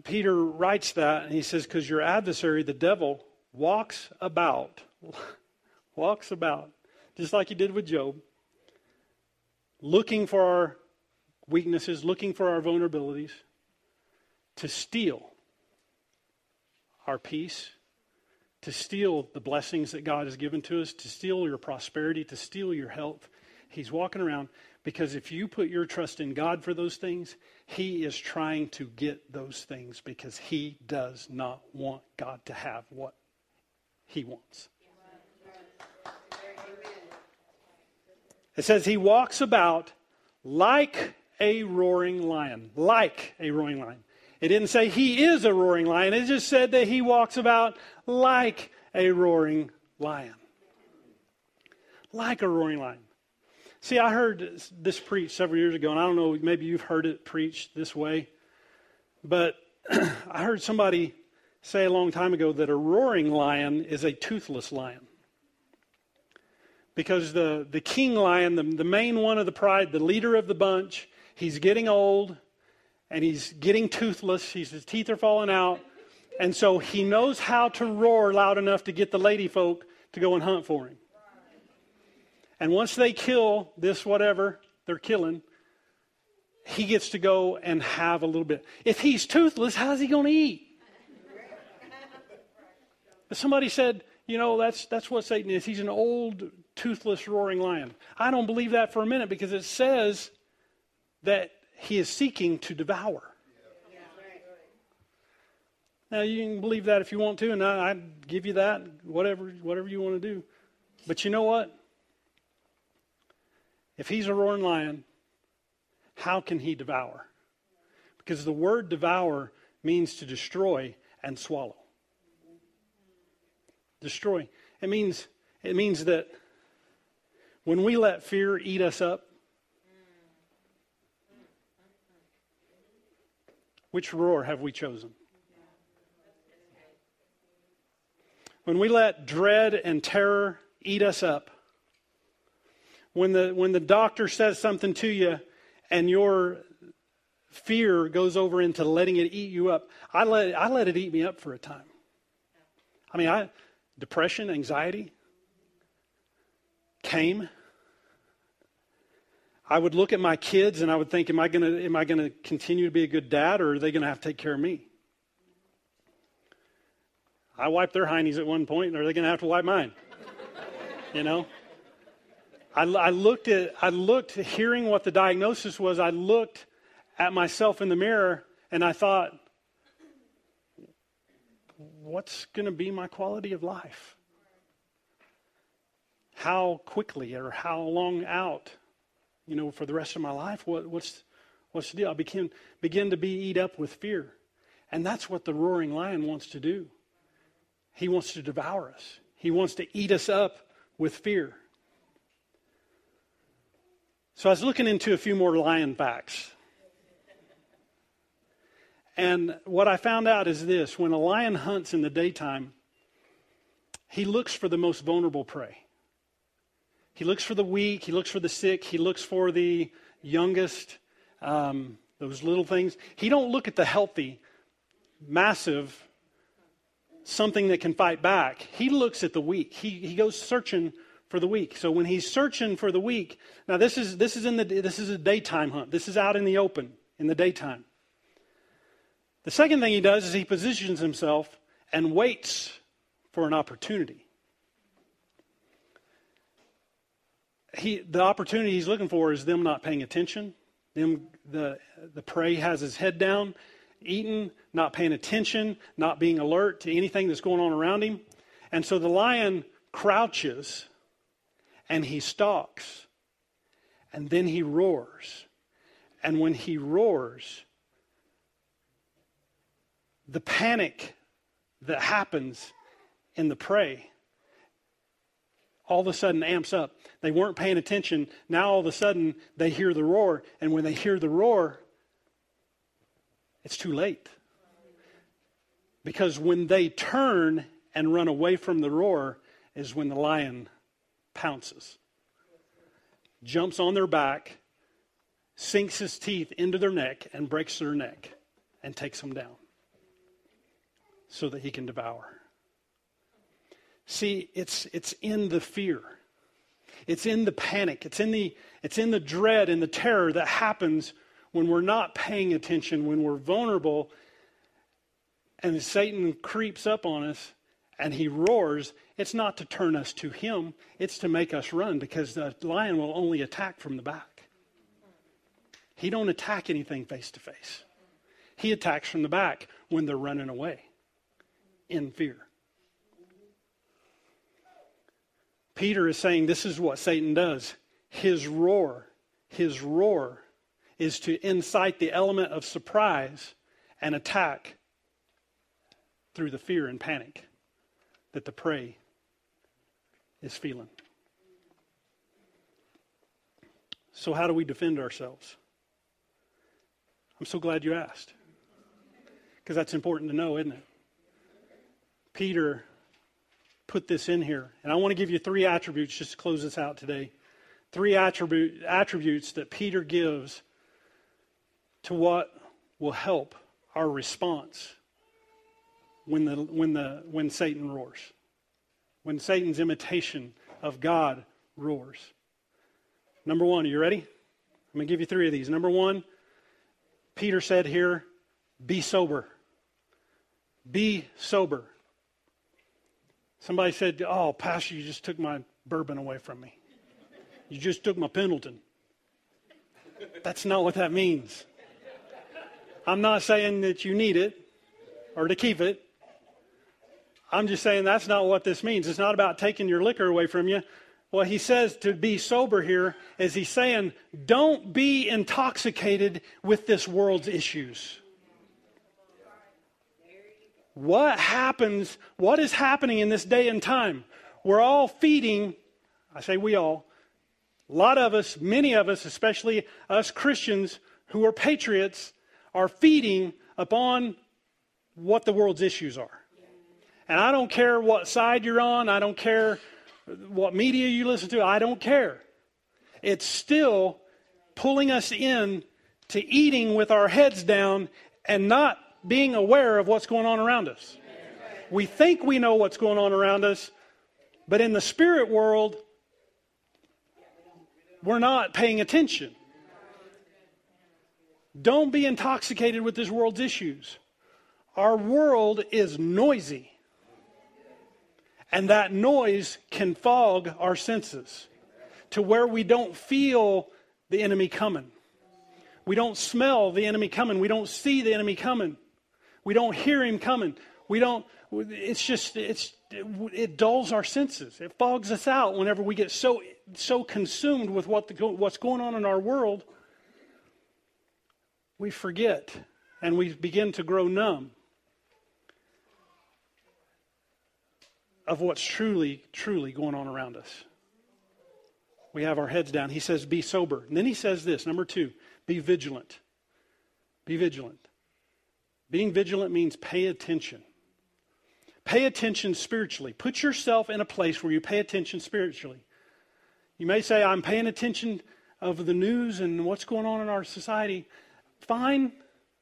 Peter writes that, and he says, Because your adversary, the devil, walks about, walks about, just like he did with Job, looking for our weaknesses, looking for our vulnerabilities, to steal our peace, to steal the blessings that God has given to us, to steal your prosperity, to steal your health. He's walking around because if you put your trust in God for those things, He is trying to get those things because He does not want God to have what He wants. It says He walks about like a roaring lion. Like a roaring lion. It didn't say He is a roaring lion, it just said that He walks about like a roaring lion. Like a roaring lion. See, I heard this preached several years ago, and I don't know, maybe you've heard it preached this way, but I heard somebody say a long time ago that a roaring lion is a toothless lion. Because the, the king lion, the, the main one of the pride, the leader of the bunch, he's getting old and he's getting toothless. He's, his teeth are falling out. And so he knows how to roar loud enough to get the lady folk to go and hunt for him. And once they kill this whatever they're killing, he gets to go and have a little bit. If he's toothless, how's he going to eat? But somebody said, you know, that's, that's what Satan is. He's an old, toothless, roaring lion. I don't believe that for a minute because it says that he is seeking to devour. Now you can believe that if you want to, and I, I give you that, whatever, whatever you want to do. But you know what? If he's a roaring lion, how can he devour? Because the word devour means to destroy and swallow. Destroy. It means it means that when we let fear eat us up, which roar have we chosen? When we let dread and terror eat us up, when the, when the doctor says something to you and your fear goes over into letting it eat you up, I let, I let it eat me up for a time. I mean, I, depression, anxiety came. I would look at my kids and I would think, am I going to am I going to continue to be a good dad, or are they going to have to take care of me? I wiped their heinies at one point, and are they going to have to wipe mine? you know. I, I, looked at, I looked, hearing what the diagnosis was, I looked at myself in the mirror and I thought, what's going to be my quality of life? How quickly or how long out, you know, for the rest of my life? What, what's, what's the deal? I begin, begin to be eat up with fear. And that's what the roaring lion wants to do. He wants to devour us, he wants to eat us up with fear. So I was looking into a few more lion facts. And what I found out is this when a lion hunts in the daytime, he looks for the most vulnerable prey. He looks for the weak, he looks for the sick, he looks for the youngest, um, those little things. He don't look at the healthy, massive, something that can fight back. He looks at the weak. He, he goes searching for the weak. So when he's searching for the weak, now this is this is in the this is a daytime hunt. This is out in the open in the daytime. The second thing he does is he positions himself and waits for an opportunity. He, the opportunity he's looking for is them not paying attention. Them, the, the prey has his head down, eating, not paying attention, not being alert to anything that's going on around him. And so the lion crouches and he stalks. And then he roars. And when he roars, the panic that happens in the prey all of a sudden amps up. They weren't paying attention. Now all of a sudden they hear the roar. And when they hear the roar, it's too late. Because when they turn and run away from the roar is when the lion pounces. jumps on their back, sinks his teeth into their neck, and breaks their neck and takes them down so that he can devour. See, it's, it's in the fear. It's in the panic. It's in the, it's in the dread and the terror that happens when we're not paying attention, when we're vulnerable, and Satan creeps up on us and he roars. It's not to turn us to him, it's to make us run because the lion will only attack from the back. He don't attack anything face to face. He attacks from the back when they're running away in fear. Peter is saying this is what Satan does. His roar, his roar is to incite the element of surprise and attack through the fear and panic that the prey is feeling. So, how do we defend ourselves? I'm so glad you asked. Because that's important to know, isn't it? Peter put this in here. And I want to give you three attributes just to close this out today. Three attribute, attributes that Peter gives to what will help our response when, the, when, the, when Satan roars, when Satan's imitation of God roars. Number one, are you ready? I'm going to give you three of these. Number one, Peter said here, be sober. Be sober. Somebody said, Oh, Pastor, you just took my bourbon away from me. You just took my Pendleton. That's not what that means. I'm not saying that you need it or to keep it. I'm just saying that's not what this means. It's not about taking your liquor away from you. What he says to be sober here is he's saying, don't be intoxicated with this world's issues. What happens, what is happening in this day and time? We're all feeding, I say we all, a lot of us, many of us, especially us Christians who are patriots, are feeding upon what the world's issues are. And I don't care what side you're on, I don't care what media you listen to, I don't care. It's still pulling us in to eating with our heads down and not being aware of what's going on around us. We think we know what's going on around us, but in the spirit world, we're not paying attention. Don't be intoxicated with this world's issues. Our world is noisy, and that noise can fog our senses to where we don't feel the enemy coming. We don't smell the enemy coming. We don't see the enemy coming. We don't hear him coming. We don't, it's just, it's, it dulls our senses. It fogs us out whenever we get so, so consumed with what the, what's going on in our world. We forget and we begin to grow numb of what's truly, truly going on around us. We have our heads down. He says, be sober. And then he says this number two, be vigilant. Be vigilant. Being vigilant means pay attention. Pay attention spiritually. Put yourself in a place where you pay attention spiritually. You may say, I'm paying attention of the news and what's going on in our society. Fine,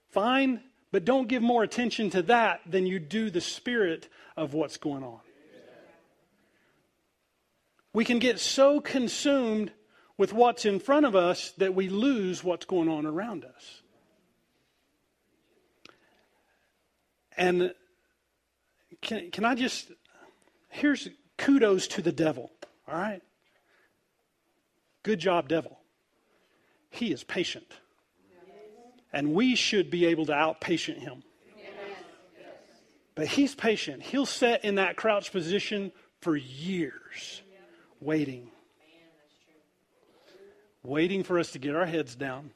fine, but don't give more attention to that than you do the spirit of what's going on. We can get so consumed with what's in front of us that we lose what's going on around us. And can, can I just, here's kudos to the devil, all right? Good job, devil. He is patient. And we should be able to outpatient him. But he's patient. He'll sit in that crouch position for years, waiting. Waiting for us to get our heads down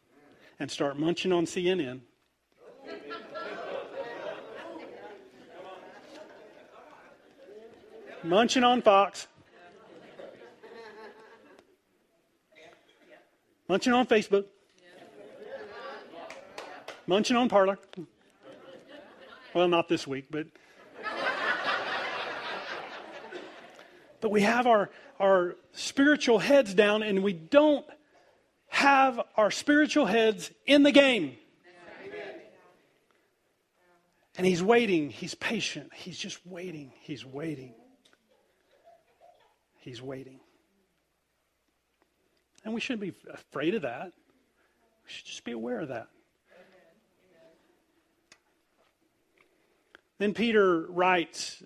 and start munching on CNN munching on Fox, munching on Facebook, munching on Parler. Well, not this week, but. But we have our, our spiritual heads down and we don't have our spiritual heads in the game. And he's waiting. He's patient. He's just waiting. He's waiting. He's waiting. And we shouldn't be afraid of that. We should just be aware of that. Then Peter writes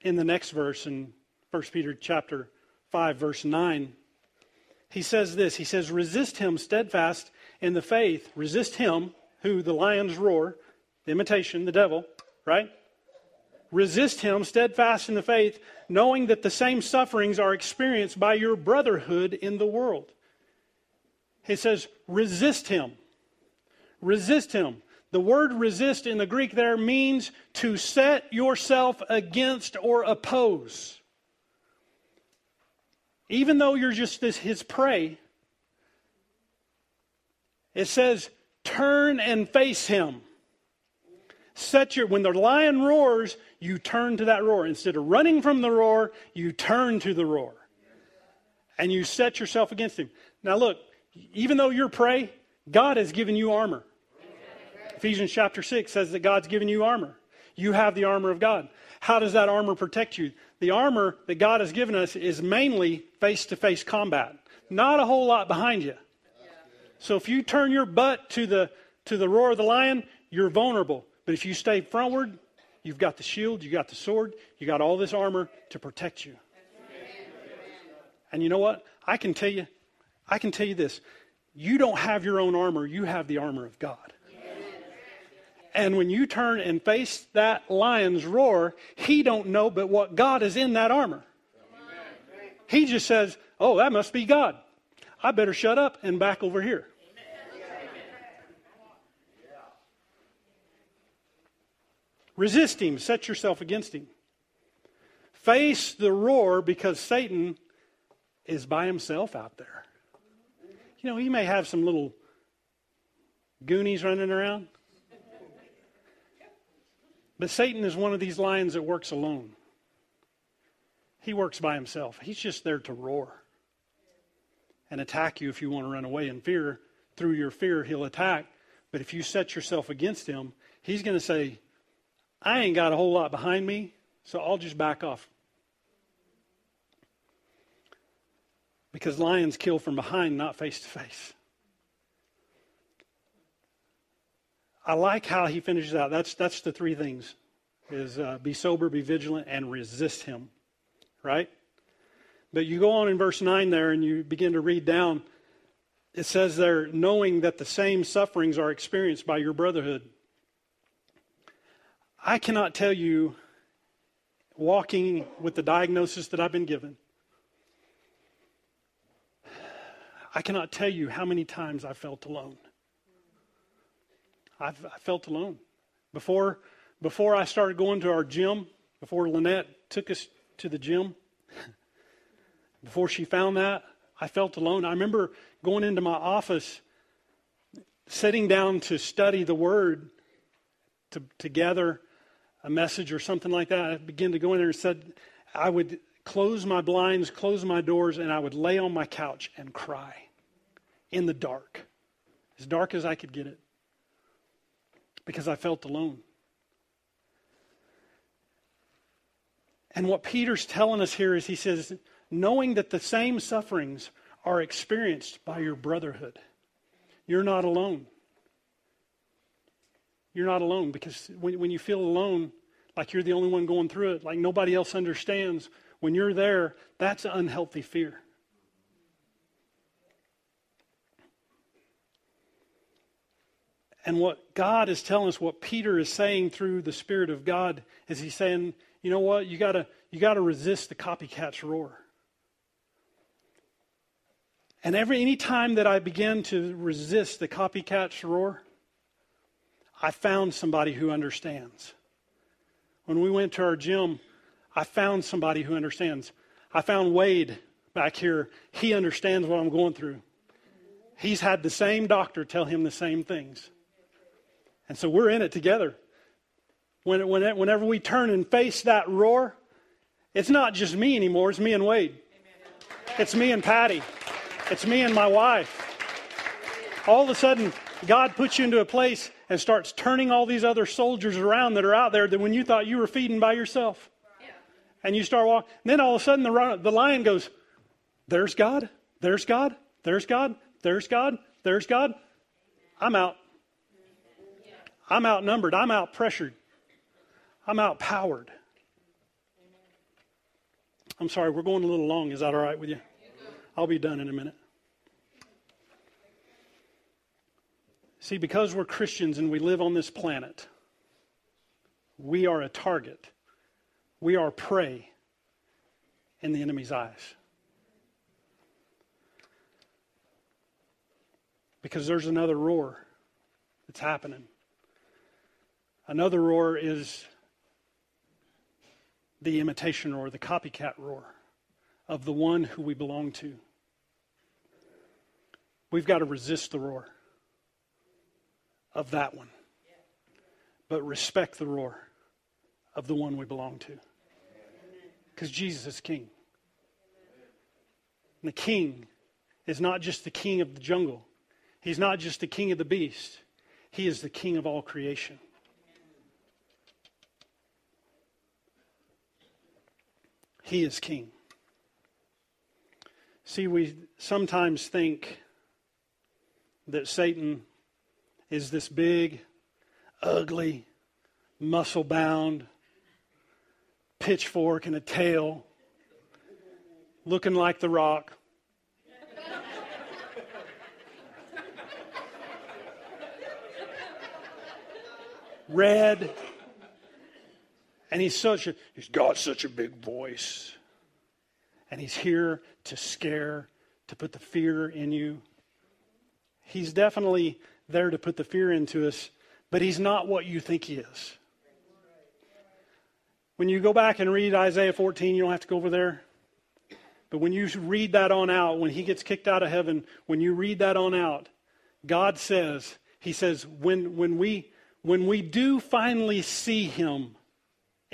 in the next verse in 1 Peter chapter 5 verse 9 he says this he says resist him steadfast in the faith. Resist him who the lions roar the imitation the devil right? Resist him steadfast in the faith knowing that the same sufferings are experienced by your brotherhood in the world. He says resist him. Resist him. The word resist in the Greek there means to set yourself against or oppose. Even though you're just this, his prey, it says, turn and face him. Set your, when the lion roars, you turn to that roar. Instead of running from the roar, you turn to the roar. And you set yourself against him. Now, look, even though you're prey, God has given you armor. Ephesians chapter 6 says that God's given you armor. You have the armor of God. How does that armor protect you? The armor that God has given us is mainly face to face combat, not a whole lot behind you. So if you turn your butt to the, to the roar of the lion, you're vulnerable. But if you stay frontward, you've got the shield, you got the sword, you got all this armor to protect you. And you know what? I can tell you, I can tell you this. You don't have your own armor, you have the armor of God. And when you turn and face that lion's roar, he don't know but what God is in that armor. He just says, "Oh, that must be God. I better shut up and back over here." Resist him, set yourself against him. Face the roar because Satan is by himself out there. You know, he may have some little goonies running around. But Satan is one of these lions that works alone. He works by himself. He's just there to roar and attack you if you want to run away in fear. Through your fear, he'll attack. But if you set yourself against him, he's going to say, I ain't got a whole lot behind me, so I'll just back off. Because lions kill from behind, not face to face. I like how he finishes out. That's, that's the three things is uh, be sober, be vigilant, and resist him. Right? But you go on in verse 9 there and you begin to read down. It says there, knowing that the same sufferings are experienced by your brotherhood. I cannot tell you, walking with the diagnosis that I've been given, I cannot tell you how many times I felt alone. I've, I felt alone. Before, before I started going to our gym, before Lynette took us to the gym, before she found that, I felt alone. I remember going into my office, sitting down to study the Word, to, to gather a message or something like that. I began to go in there and said, I would close my blinds, close my doors, and I would lay on my couch and cry in the dark, as dark as I could get it because I felt alone. And what Peter's telling us here is he says, knowing that the same sufferings are experienced by your brotherhood, you're not alone. You're not alone because when, when you feel alone, like you're the only one going through it, like nobody else understands, when you're there, that's an unhealthy fear. And what God is telling us, what Peter is saying through the Spirit of God, is he's saying, you know what, you gotta you gotta resist the copycat's roar. And every any time that I began to resist the copycat's roar, I found somebody who understands. When we went to our gym, I found somebody who understands. I found Wade back here. He understands what I'm going through. He's had the same doctor tell him the same things. And so we're in it together. When, when, whenever we turn and face that roar, it's not just me anymore, it's me and Wade. It's me and Patty. It's me and my wife. all of a sudden, God puts you into a place and starts turning all these other soldiers around that are out there that when you thought you were feeding by yourself. And you start walking. Then all of a sudden, the, the lion goes, There's God, there's God, there's God, there's God, there's God. I'm out. I'm outnumbered. I'm out pressured. I'm outpowered. I'm sorry, we're going a little long. Is that all right with you? I'll be done in a minute. See, because we're Christians and we live on this planet, we are a target. We are prey in the enemy's eyes. Because there's another roar that's happening. Another roar is the imitation roar, the copycat roar of the one who we belong to. We've got to resist the roar of that one, but respect the roar of the one we belong to. Because Jesus is king. And the king is not just the king of the jungle, he's not just the king of the beast, he is the king of all creation. He is king. See, we sometimes think that Satan is this big, ugly, muscle bound, pitchfork and a tail, looking like the rock. Red. And he's such a he's got such a big voice. And he's here to scare, to put the fear in you. He's definitely there to put the fear into us, but he's not what you think he is. When you go back and read Isaiah 14, you don't have to go over there. But when you read that on out, when he gets kicked out of heaven, when you read that on out, God says, He says, when, when, we, when we do finally see Him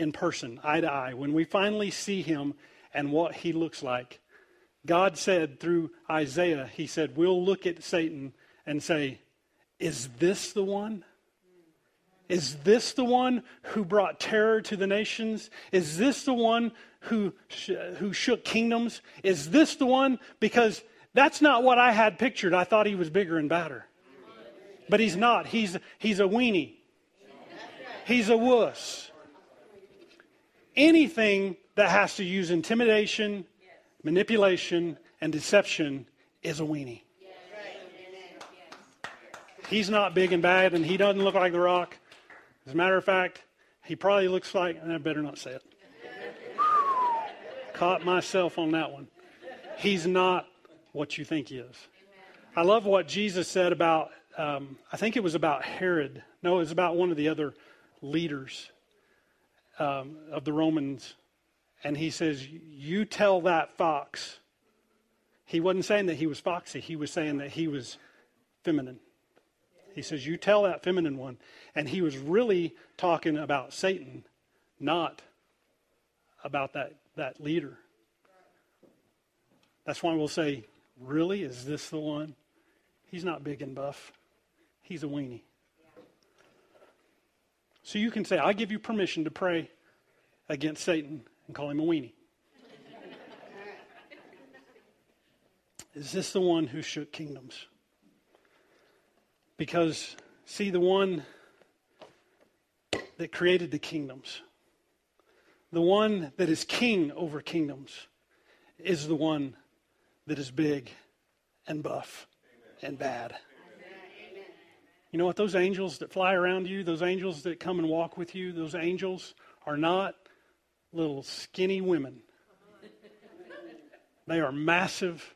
in person, eye to eye, when we finally see Him and what He looks like, God said through Isaiah, He said, we'll look at Satan and say, Is this the one? Is this the one who brought terror to the nations? Is this the one who, who shook kingdoms? Is this the one? Because that's not what I had pictured. I thought he was bigger and badder. But he's not. He's, he's a weenie, he's a wuss. Anything that has to use intimidation, manipulation, and deception is a weenie. He's not big and bad, and he doesn't look like The Rock. As a matter of fact, he probably looks like, I better not say it. Caught myself on that one. He's not what you think he is. I love what Jesus said about, um, I think it was about Herod. No, it was about one of the other leaders um, of the Romans. And he says, You tell that fox. He wasn't saying that he was foxy, he was saying that he was feminine. He says, You tell that feminine one. And he was really talking about Satan, not about that, that leader. That's why we'll say, Really? Is this the one? He's not big and buff, he's a weenie. So you can say, I give you permission to pray against Satan and call him a weenie. Is this the one who shook kingdoms? Because, see, the one that created the kingdoms, the one that is king over kingdoms, is the one that is big and buff and bad. You know what? Those angels that fly around you, those angels that come and walk with you, those angels are not little skinny women. They are massive.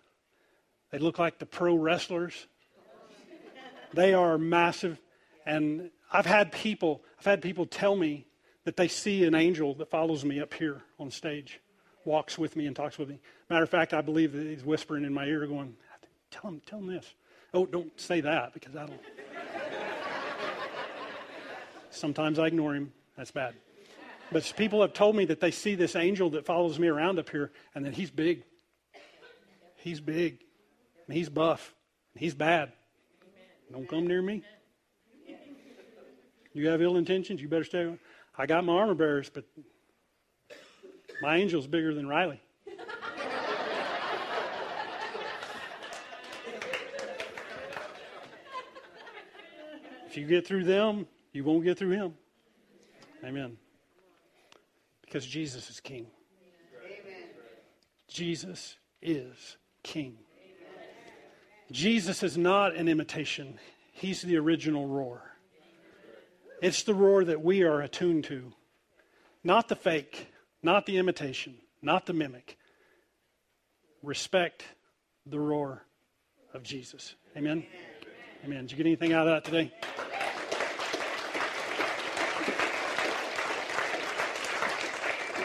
They look like the pro wrestlers. They are massive. And I've had people, I've had people tell me that they see an angel that follows me up here on stage, walks with me and talks with me. Matter of fact, I believe that he's whispering in my ear, going, "Tell him, tell him this." Oh, don't say that because I don't. Sometimes I ignore him. That's bad. But people have told me that they see this angel that follows me around up here, and that he's big. He's big. He's buff. He's bad. Don't come near me. You have ill intentions, you better stay. I got my armor bearers, but my angel's bigger than Riley. if you get through them, you won't get through him. Amen. Because Jesus is king. Amen. Jesus is king. Amen. Jesus is not an imitation, he's the original roar. It's the roar that we are attuned to, not the fake, not the imitation, not the mimic. Respect the roar of Jesus. Amen. Amen. Did you get anything out of that today?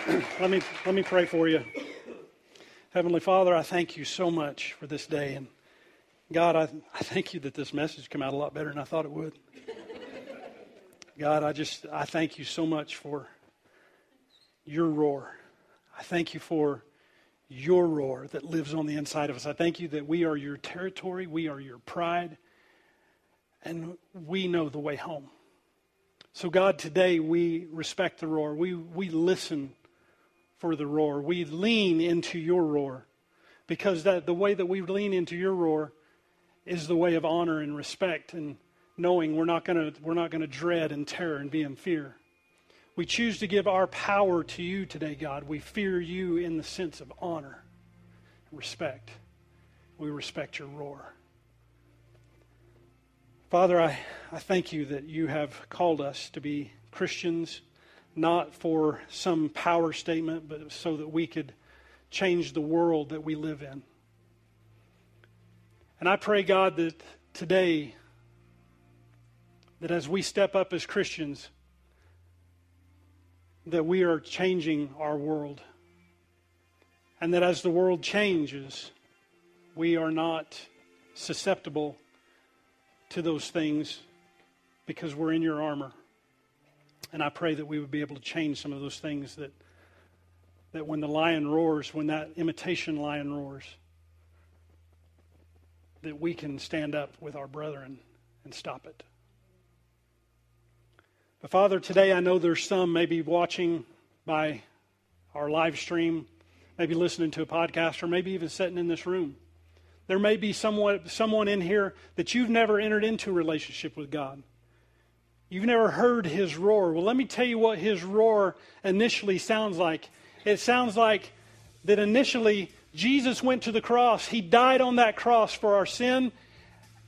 let me let me pray for you. Heavenly Father, I thank you so much for this day. And God, I, I thank you that this message came out a lot better than I thought it would. God, I just I thank you so much for your roar. I thank you for your roar that lives on the inside of us. I thank you that we are your territory, we are your pride, and we know the way home. So, God, today we respect the roar. We, we listen for the roar. We lean into your roar because that the way that we lean into your roar is the way of honor and respect and knowing we're not going to we're not going to dread and terror and be in fear. We choose to give our power to you today, God. We fear you in the sense of honor, and respect. We respect your roar. Father, I, I thank you that you have called us to be Christians not for some power statement, but so that we could change the world that we live in. And I pray, God, that today, that as we step up as Christians, that we are changing our world. And that as the world changes, we are not susceptible to those things because we're in your armor. And I pray that we would be able to change some of those things that, that when the lion roars, when that imitation lion roars, that we can stand up with our brethren and stop it. But Father, today I know there's some maybe watching by our live stream, maybe listening to a podcast, or maybe even sitting in this room. There may be someone, someone in here that you've never entered into a relationship with God. You've never heard his roar. Well, let me tell you what his roar initially sounds like. It sounds like that initially Jesus went to the cross. He died on that cross for our sin.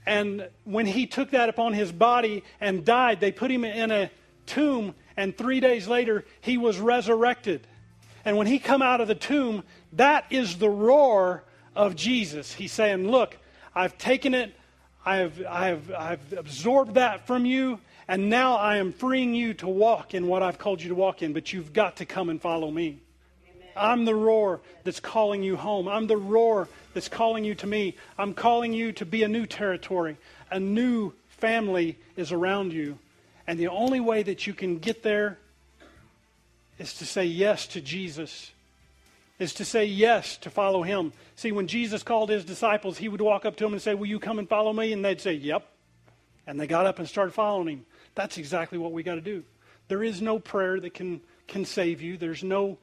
And when he took that upon his body and died, they put him in a tomb. And three days later, he was resurrected. And when he come out of the tomb, that is the roar of Jesus. He's saying, Look, I've taken it, I've, I've, I've absorbed that from you, and now I am freeing you to walk in what I've called you to walk in, but you've got to come and follow me. Amen. I'm the roar that's calling you home. I'm the roar that's calling you to me. I'm calling you to be a new territory. A new family is around you. And the only way that you can get there is to say yes to Jesus, is to say yes to follow him. See, when Jesus called his disciples, he would walk up to them and say, Will you come and follow me? And they'd say, Yep. And they got up and started following him. That's exactly what we got to do. There is no prayer that can, can save you. There's no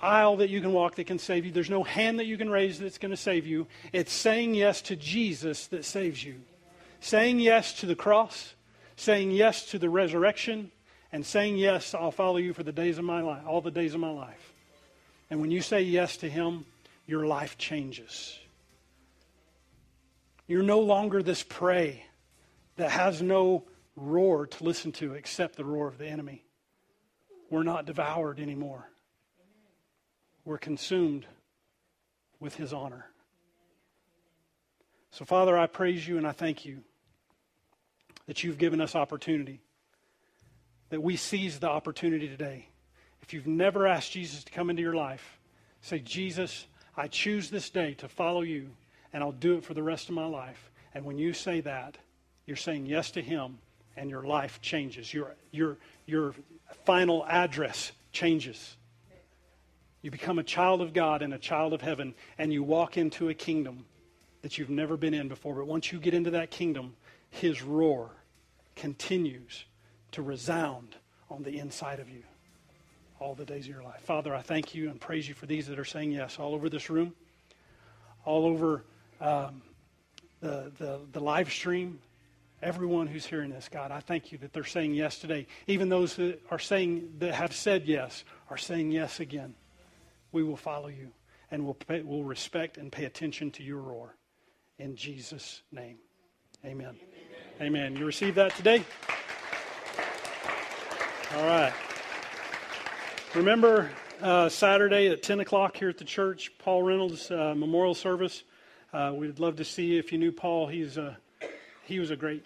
aisle that you can walk that can save you. There's no hand that you can raise that's going to save you. It's saying yes to Jesus that saves you. Saying yes to the cross, saying yes to the resurrection, and saying yes, I'll follow you for the days of my life, all the days of my life. And when you say yes to him, your life changes. You're no longer this prey that has no roar to listen to except the roar of the enemy. We're not devoured anymore. We're consumed with his honor. So, Father, I praise you and I thank you that you've given us opportunity, that we seize the opportunity today. If you've never asked Jesus to come into your life, say, Jesus, I choose this day to follow you, and I'll do it for the rest of my life. And when you say that, you're saying yes to him and your life changes. Your, your, your final address changes. You become a child of God and a child of heaven, and you walk into a kingdom that you've never been in before. But once you get into that kingdom, his roar continues to resound on the inside of you all the days of your life. Father, I thank you and praise you for these that are saying yes all over this room, all over um, the, the, the live stream, everyone who's hearing this, God, I thank you that they're saying yes today. Even those that are saying, that have said yes, are saying yes again. We will follow you and we'll, pay, we'll respect and pay attention to your roar. In Jesus' name, amen. Amen. amen. You receive that today? All right. Remember uh, Saturday at 10 o'clock here at the church, Paul Reynolds uh, memorial service. Uh, we'd love to see you if you knew Paul. He's a, he was a great